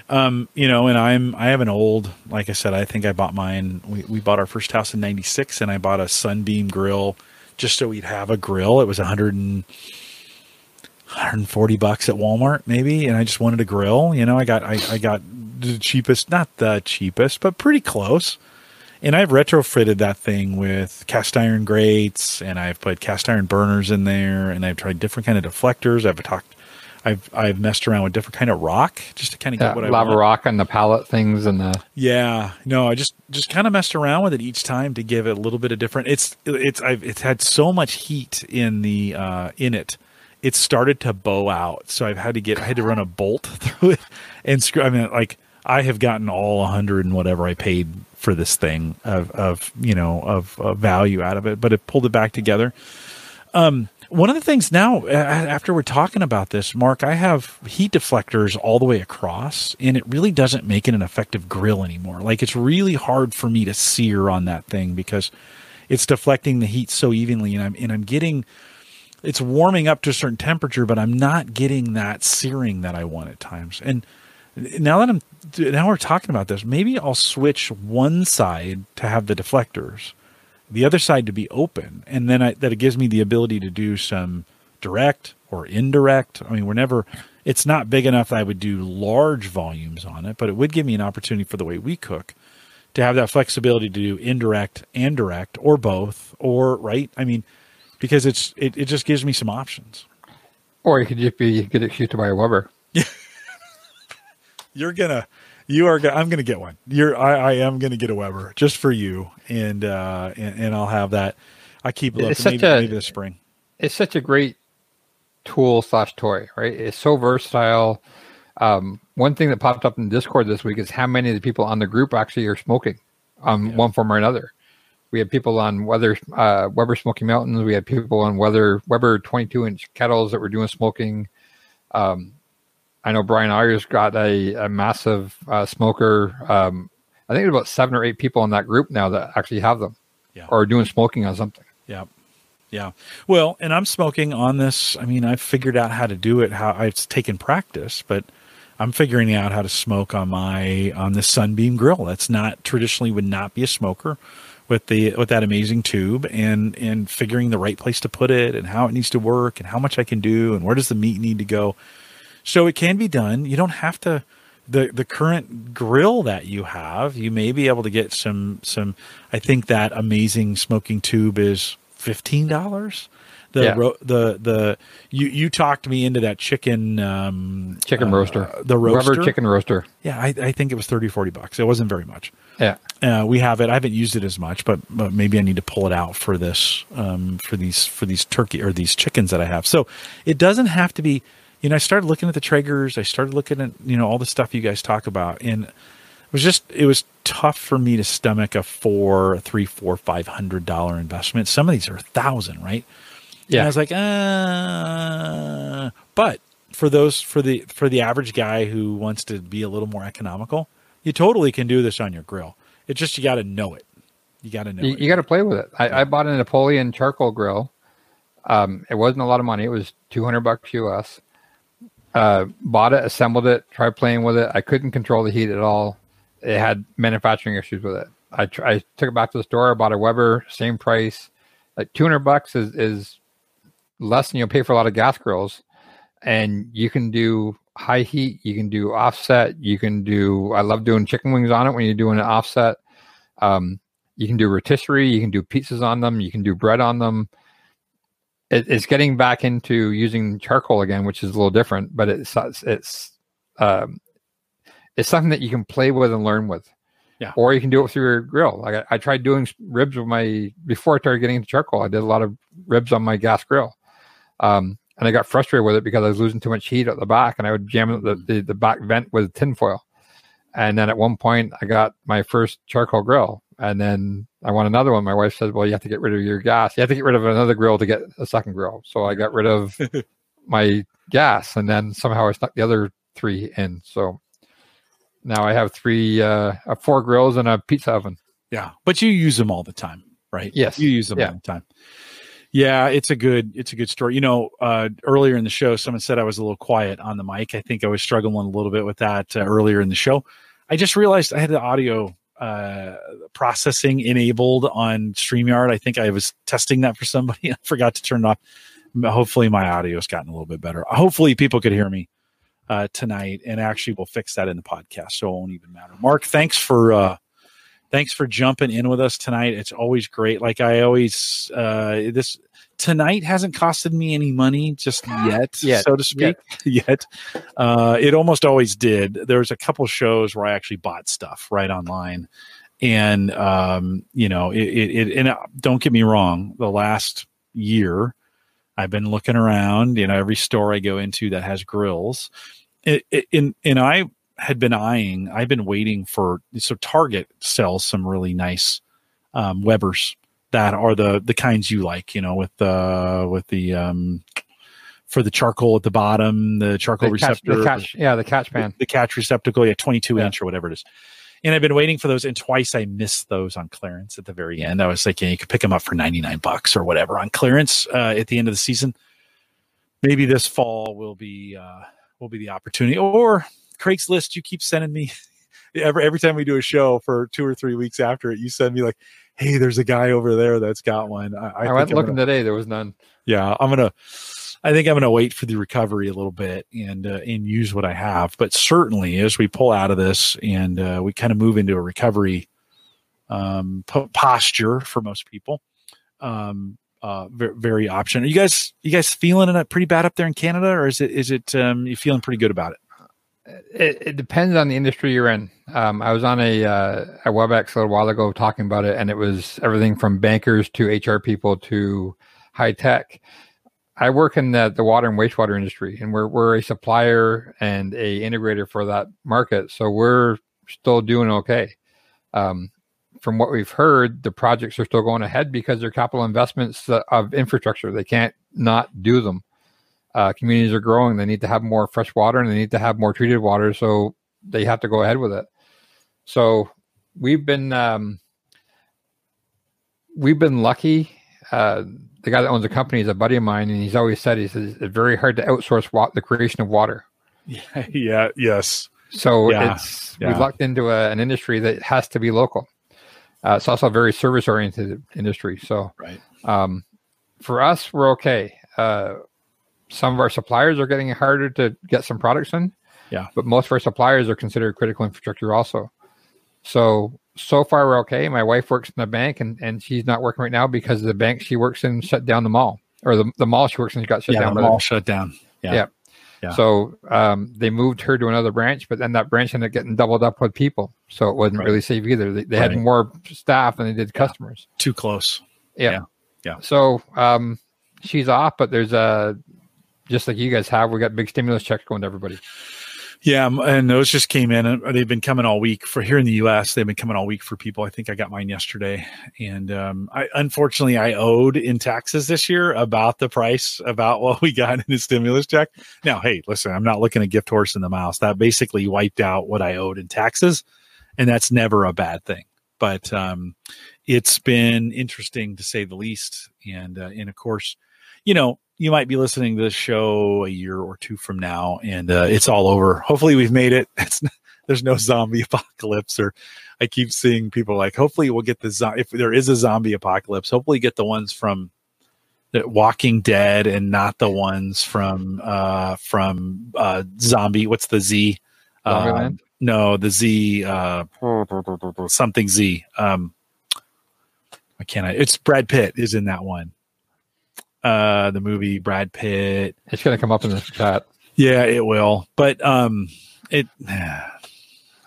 Um, you know, and I'm I have an old, like I said, I think I bought mine. We we bought our first house in '96, and I bought a Sunbeam grill just so we'd have a grill. It was 100 and 140 bucks at Walmart, maybe, and I just wanted a grill. You know, I got I, I got the cheapest, not the cheapest, but pretty close. And I've retrofitted that thing with cast iron grates, and I've put cast iron burners in there, and I've tried different kind of deflectors. I've talked, I've I've messed around with different kind of rock just to kind of get Yeah, what I lava want. rock and the palette things and the Yeah, no, I just just kind of messed around with it each time to give it a little bit of different. It's it's I've it's had so much heat in the uh in it. It started to bow out, so I've had to get I had to run a bolt through it and screw. I mean, like I have gotten all a hundred and whatever I paid for this thing of of you know of, of value out of it, but it pulled it back together. Um, one of the things now, after we're talking about this, Mark, I have heat deflectors all the way across, and it really doesn't make it an effective grill anymore. Like it's really hard for me to sear on that thing because it's deflecting the heat so evenly, and I'm and I'm getting it's warming up to a certain temperature, but I'm not getting that searing that I want at times. And now that I'm now we're talking about this, maybe I'll switch one side to have the deflectors, the other side to be open, and then I, that it gives me the ability to do some direct or indirect. I mean, we're never. It's not big enough that I would do large volumes on it, but it would give me an opportunity for the way we cook to have that flexibility to do indirect and direct or both or right. I mean, because it's it, it just gives me some options. or you could just be get excused to buy a Weber. You're gonna, you are. I'm gonna get one. You're. I, I am gonna get a Weber just for you, and uh, and, and I'll have that. I keep looking. It's such maybe, a- maybe this spring. it's such a great tool slash toy, right? It's so versatile. Um, one thing that popped up in Discord this week is how many of the people on the group actually are smoking on Yeah. one form or another. We had people on Weather uh, Weber Smoky Mountains. We had people on Weather Weber 22 inch kettles that were doing smoking. Um, I know Brian Ayers got a, a massive uh, smoker. Um, I think there's about seven or eight people in that group now that actually have them Yeah. or are doing smoking on something. Yeah. Yeah. Well, and I'm smoking on this. I mean, I've figured out how to do it, how I've taken practice, but I'm figuring out how to smoke on my on this Sunbeam grill. That's not traditionally would not be a smoker with the with that amazing tube and and figuring the right place to put it and how it needs to work and how much I can do and where does the meat need to go. So it can be done. You don't have to the the current grill that you have, you may be able to get some some I think that amazing smoking tube is fifteen dollars. The Yeah. ro- the the you you talked me into that chicken um Chicken uh, roaster. the roaster Weber chicken roaster. yeah I, I think it was 30 40 bucks it wasn't very much Yeah. uh, we have it i haven't used it as much but, but maybe i need to pull it out for this um for these for these turkey or these chickens that i have so it doesn't have to be you know i started looking at the traegers i started looking at you know all the stuff you guys talk about and it was just it was tough for me to stomach a four three four five hundred dollar investment some of these are a thousand right and I was like, uh, but for those for the for the average guy who wants to be a little more economical, you totally can do this on your grill. It's just you got to know it. You got to know You, it. you got to play with it. I, I bought a Napoleon charcoal grill. Um, it wasn't a lot of money. It was 200 bucks US. Uh, bought it, assembled it, tried playing with it. I couldn't control the heat at all. It had manufacturing issues with it. I, tr- I took it back to the store. Bought a Weber, same price. Like 200 bucks is, is less than you'll pay for a lot of gas grills. And you can do high heat. You can do offset. You can do, I love doing chicken wings on it when you're doing an offset. Um, you can do rotisserie. You can do pizzas on them. You can do bread on them. It, it's getting back into using charcoal again, which is a little different, but it's it's um, it's something that you can play with and learn with. Yeah. Or you can do it through your grill. Like I, I tried doing ribs with my before I started getting into charcoal. I did a lot of ribs on my gas grill, um, and I got frustrated with it because I was losing too much heat at the back, and I would jam the the, the back vent with tinfoil. And then at one point, I got my first charcoal grill, and then I want another one. My wife said, "Well, you have to get rid of your gas. You have to get rid of another grill to get a second grill." So I got rid of my gas, and then somehow I stuck the other three in. So now I have three, uh, uh, four grills and a pizza oven. Yeah, but you use them all the time, right? Yes. you use them Yeah. all the time. Yeah, it's a good it's a good story. You know, uh, earlier in the show, someone said I was a little quiet on the mic. I think I was struggling a little bit with that uh, earlier in the show. I just realized I had the audio uh, processing enabled on StreamYard. I think I was testing that for somebody. I forgot to turn it off. Hopefully, my audio has gotten a little bit better. Hopefully, people could hear me uh, tonight, and actually, we'll fix that in the podcast, so it won't even matter. Mark, thanks for uh, thanks for jumping in with us tonight. It's always great. Like I always, uh, this tonight hasn't costed me any money just yet, Yet. so to speak. Yet, uh, it almost always did. There's a couple shows where I actually bought stuff right online, and um, you know, it, it, it and uh, don't get me wrong, the last year. I've been looking around, you know, every store I go into that has grills. It, it, and, and I had been eyeing, I've been waiting for, so Target sells some really nice um, Weber's that are the, the kinds you like, you know, with the, with the, um, for the charcoal at the bottom, the charcoal The catch, receptacle, the catch, yeah, the catch pan. the catch receptacle, yeah, 22 Yeah. inch or whatever it is. And I've been waiting for those, and twice I missed those on clearance at the very end. I was like, yeah, you could pick them up for 99 bucks or whatever on clearance uh, at the end of the season. Maybe this fall will be uh, will be the opportunity. Or Craigslist, you keep sending me every every time we do a show for two or three weeks after it, you send me like, hey, there's a guy over there that's got one. I, I I, went looking gonna- today. There was none. yeah i'm gonna i think i'm gonna wait for the recovery a little bit and uh, and use what i have but certainly as we pull out of this and uh, we kind of move into a recovery um po- posture for most people um uh very, very option are you guys you guys feeling it pretty bad up there in canada or is it is it um you feeling pretty good about it It, it depends on the industry you're in. Um, I was on a uh, a WebEx a little while ago talking about it, and it was everything from bankers to HR people to high tech. I work in the, the water and wastewater industry, and we're we're a supplier and a integrator for that market. So we're still doing okay. Um, from what we've heard, the projects are still going ahead because they're capital investments of infrastructure. They can't not do them. Uh, communities are growing. They need to have more fresh water and they need to have more treated water. So they have to go ahead with it. So we've been um, we've been lucky. Uh, the guy that owns the company is a buddy of mine, and he's always said he says it's very hard to outsource wa- the creation of water. yeah yeah yes So Yeah, it's yeah. we've lucked into a, an industry that has to be local. Uh, it's also a very service oriented industry. So right um, for us, we're okay. Uh, some of our suppliers are getting harder to get some products in. Yeah. But most of our suppliers are considered critical infrastructure also. So so far we're okay. My wife works in the bank and, and she's not working right now because the bank she works in shut down the mall. Or the, the mall she works in got shut yeah down. the mall shut down yeah Yeah. Yeah. So um, they moved her to another branch, but then that branch ended up getting doubled up with people. So it wasn't Right. really safe either. They, they had more staff than they did customers. too close Yeah. Yeah. Yeah. So um, she's off, but there's a just like you guys have, we got big stimulus checks going to everybody. Yeah, and those just came in. and They've been coming all week for here in the U.S. They've been coming all week for people. I think I got mine yesterday, and um, I unfortunately I owed in taxes this year about the price about what we got in the stimulus check. Now, hey, listen, I'm not looking at gift horse in the mouth. That basically wiped out what I owed in taxes, and that's never a bad thing. But um, it's been interesting to say the least, and uh, and of course, you know, you might be listening to this show a year or two from now, and uh, it's all over. Hopefully, we've made it. Not, there's no zombie apocalypse, or I keep seeing people like, hopefully, we'll get the zo- if there is a zombie apocalypse. Hopefully, get the ones from the Walking Dead and not the ones from uh from uh zombie. What's the Z? Um, no, the Z. Uh, something Z. Um, I can't. It's Brad Pitt is in that one. Uh, the movie Brad Pitt. It's going to come up in the chat. Yeah, it will. But um, it.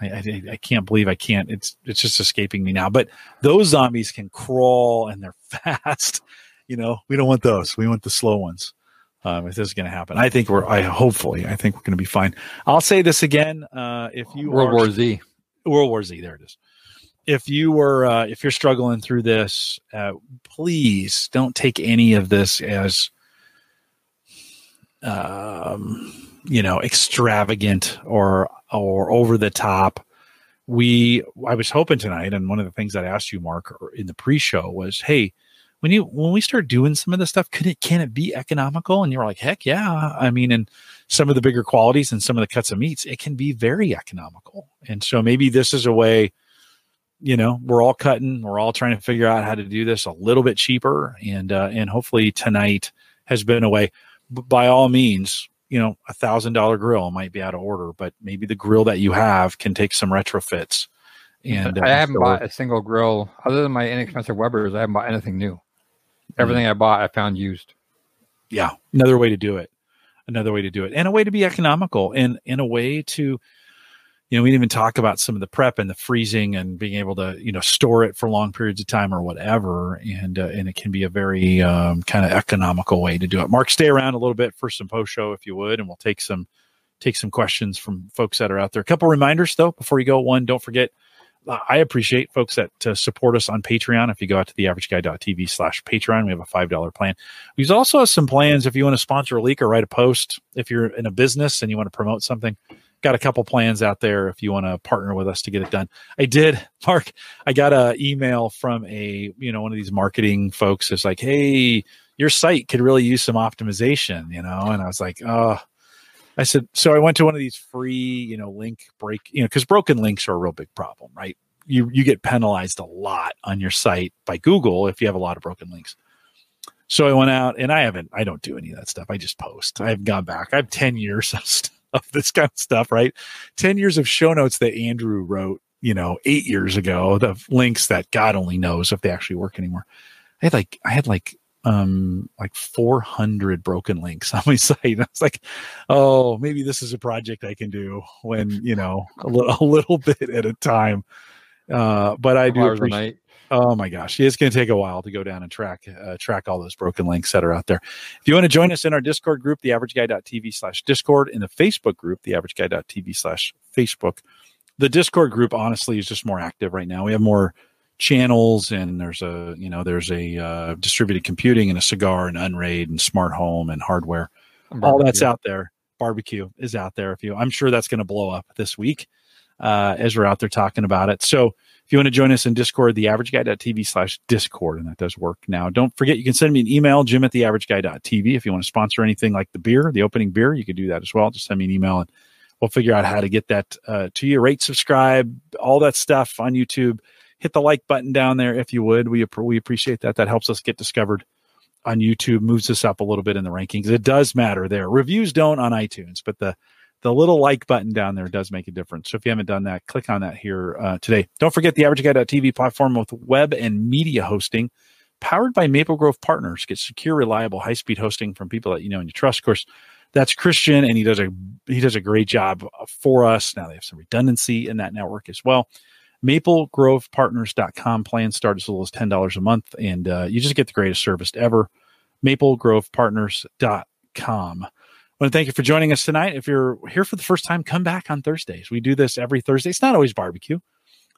I, I, I can't believe I can't. It's it's just escaping me now. But those zombies can crawl and they're fast. You know, we don't want those. We want the slow ones. Um, if this is going to happen, I think we're. I hopefully, I think we're going to be fine. I'll say this again. Uh, if you World are- War Z. World War Z. There it is. If you were, uh, if you're struggling through this, uh, please don't take any of this as, um, you know, extravagant or or over the top. We, I was hoping tonight, and one of the things I asked you, Mark, in the pre-show was, hey, when you when we start doing some of this stuff, could it can it be economical? And you're like, heck yeah. I mean, and some of the bigger qualities and some of the cuts of meats, it can be very economical. And so maybe this is a way, you know, we're all cutting, we're all trying to figure out how to do this a little bit cheaper, and uh, and hopefully tonight has been a way. By all means, you know, a thousand dollar grill might be out of order, but maybe the grill that you have can take some retrofits. And I haven't bought a single grill other than my inexpensive Weber's. I haven't bought anything new. Everything I bought, I found used. Yeah, another way to do it. Another way to do it, and a way to be economical, and in a way to, you know, we didn't even talk about some of the prep and the freezing and being able to, you know, store it for long periods of time or whatever, and uh, and it can be a very um, kind of economical way to do it. Mark, stay around a little bit for some post show if you would, and we'll take some take some questions from folks that are out there. A couple reminders though before you go. One, don't forget I appreciate folks that uh, support us on Patreon. If you go out to theaverageguy.tv slash Patreon, we have a $5 plan. We also have some plans if you want to sponsor a leak or write a post. If you're in a business and you want to promote something, got a couple plans out there if you want to partner with us to get it done. I did, Mark, I got an email from a, you know, one of these marketing folks It's like, hey, your site could really use some optimization, you know? And I was like, oh, I said, so I went to one of these free, you know, link break, you know, because broken links are a real big problem, right? You you get penalized a lot on your site by Google if you have a lot of broken links. So I went out and I haven't, I don't do any of that stuff. I just post. I haven't gone back. I have 10 years of, stuff, of this kind of stuff, right? 10 years of show notes that Andrew wrote, you know, eight years ago, the links that God only knows if they actually work anymore. I had like, I had like um like 400 broken links on my site. And I was like, oh, maybe this is a project I can do when you know a little a little bit at a time. Uh, but I do appreciate. Oh my gosh, it's going to take a while to go down and track uh, track all those broken links that are out there. If you want to join us in our Discord group, theaverageguy.tv slash Discord, in the Facebook group, theaverageguy.tv slash Facebook. The Discord group, honestly, is just more active right now. We have more channels and there's a you know there's a uh, distributed computing and a cigar and unraid and smart home and hardware all that's out there barbecue is out there if you i'm sure that's going to blow up this week uh, as we're out there talking about it so if you want to join us in discord the average guy.tv slash discord and that does work now don't forget you can send me an email jim at the average guy.tv if you want to sponsor anything like the beer the opening beer you could do that as well just send me an email and we'll figure out how to get that uh, to you rate subscribe all that stuff on youtube hit the like button down there if you would. We we appreciate that. That helps us get discovered on YouTube, moves us up a little bit in the rankings. It does matter there. Reviews don't on iTunes, but the the little like button down there does make a difference. So if you haven't done that, click on that here uh, today. Don't forget the AverageGuy.tv platform with web and media hosting, powered by Maple Grove Partners. Get secure, reliable, high speed hosting from people that you know and you trust. Of course, that's Christian, and he does a he does a great job for us. Now they have some redundancy in that network as well maplegrovepartners.com plans start as little as $10 a month and uh, you just get the greatest service ever maplegrovepartners.com I want to thank you for joining us tonight. If you're here for the first time, come back on Thursdays. We do this every Thursday. It's not always barbecue.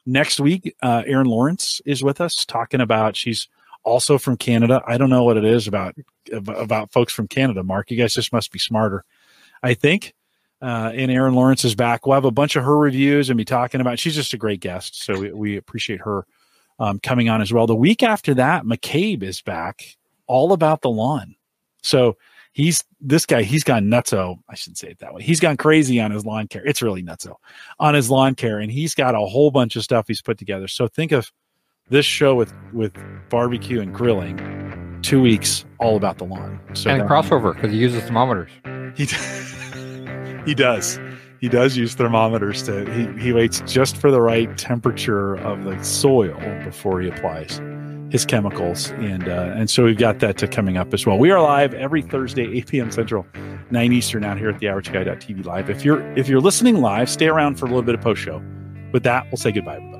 Next week, uh, Erin Lawrence is with us talking about. She's also from Canada. I don't know what it is about about folks from Canada. Mark, you guys just must be smarter. I think uh, and Erin Lawrence is back. We'll have a bunch of her reviews and be talking about. She's just a great guest, so we, we appreciate her um, coming on as well. The week after that, McCabe is back, all about the lawn. So he's this guy. He's gone nutso. I shouldn't say it that way. He's gone crazy on his lawn care. It's really nutso on his lawn care, and he's got a whole bunch of stuff he's put together. So think of this show with with barbecue and grilling. Two weeks, all about the lawn. So and crossover because he uses thermometers. He. he does. He does use thermometers to he, he waits just for the right temperature of the soil before he applies his chemicals and uh, and so we've got that to coming up as well. We are live every Thursday, 8 p.m. Central, 9 Eastern out here at the averageguy.tv live. If you're if you're listening live, stay around for a little bit of post show. With that, we'll say goodbye.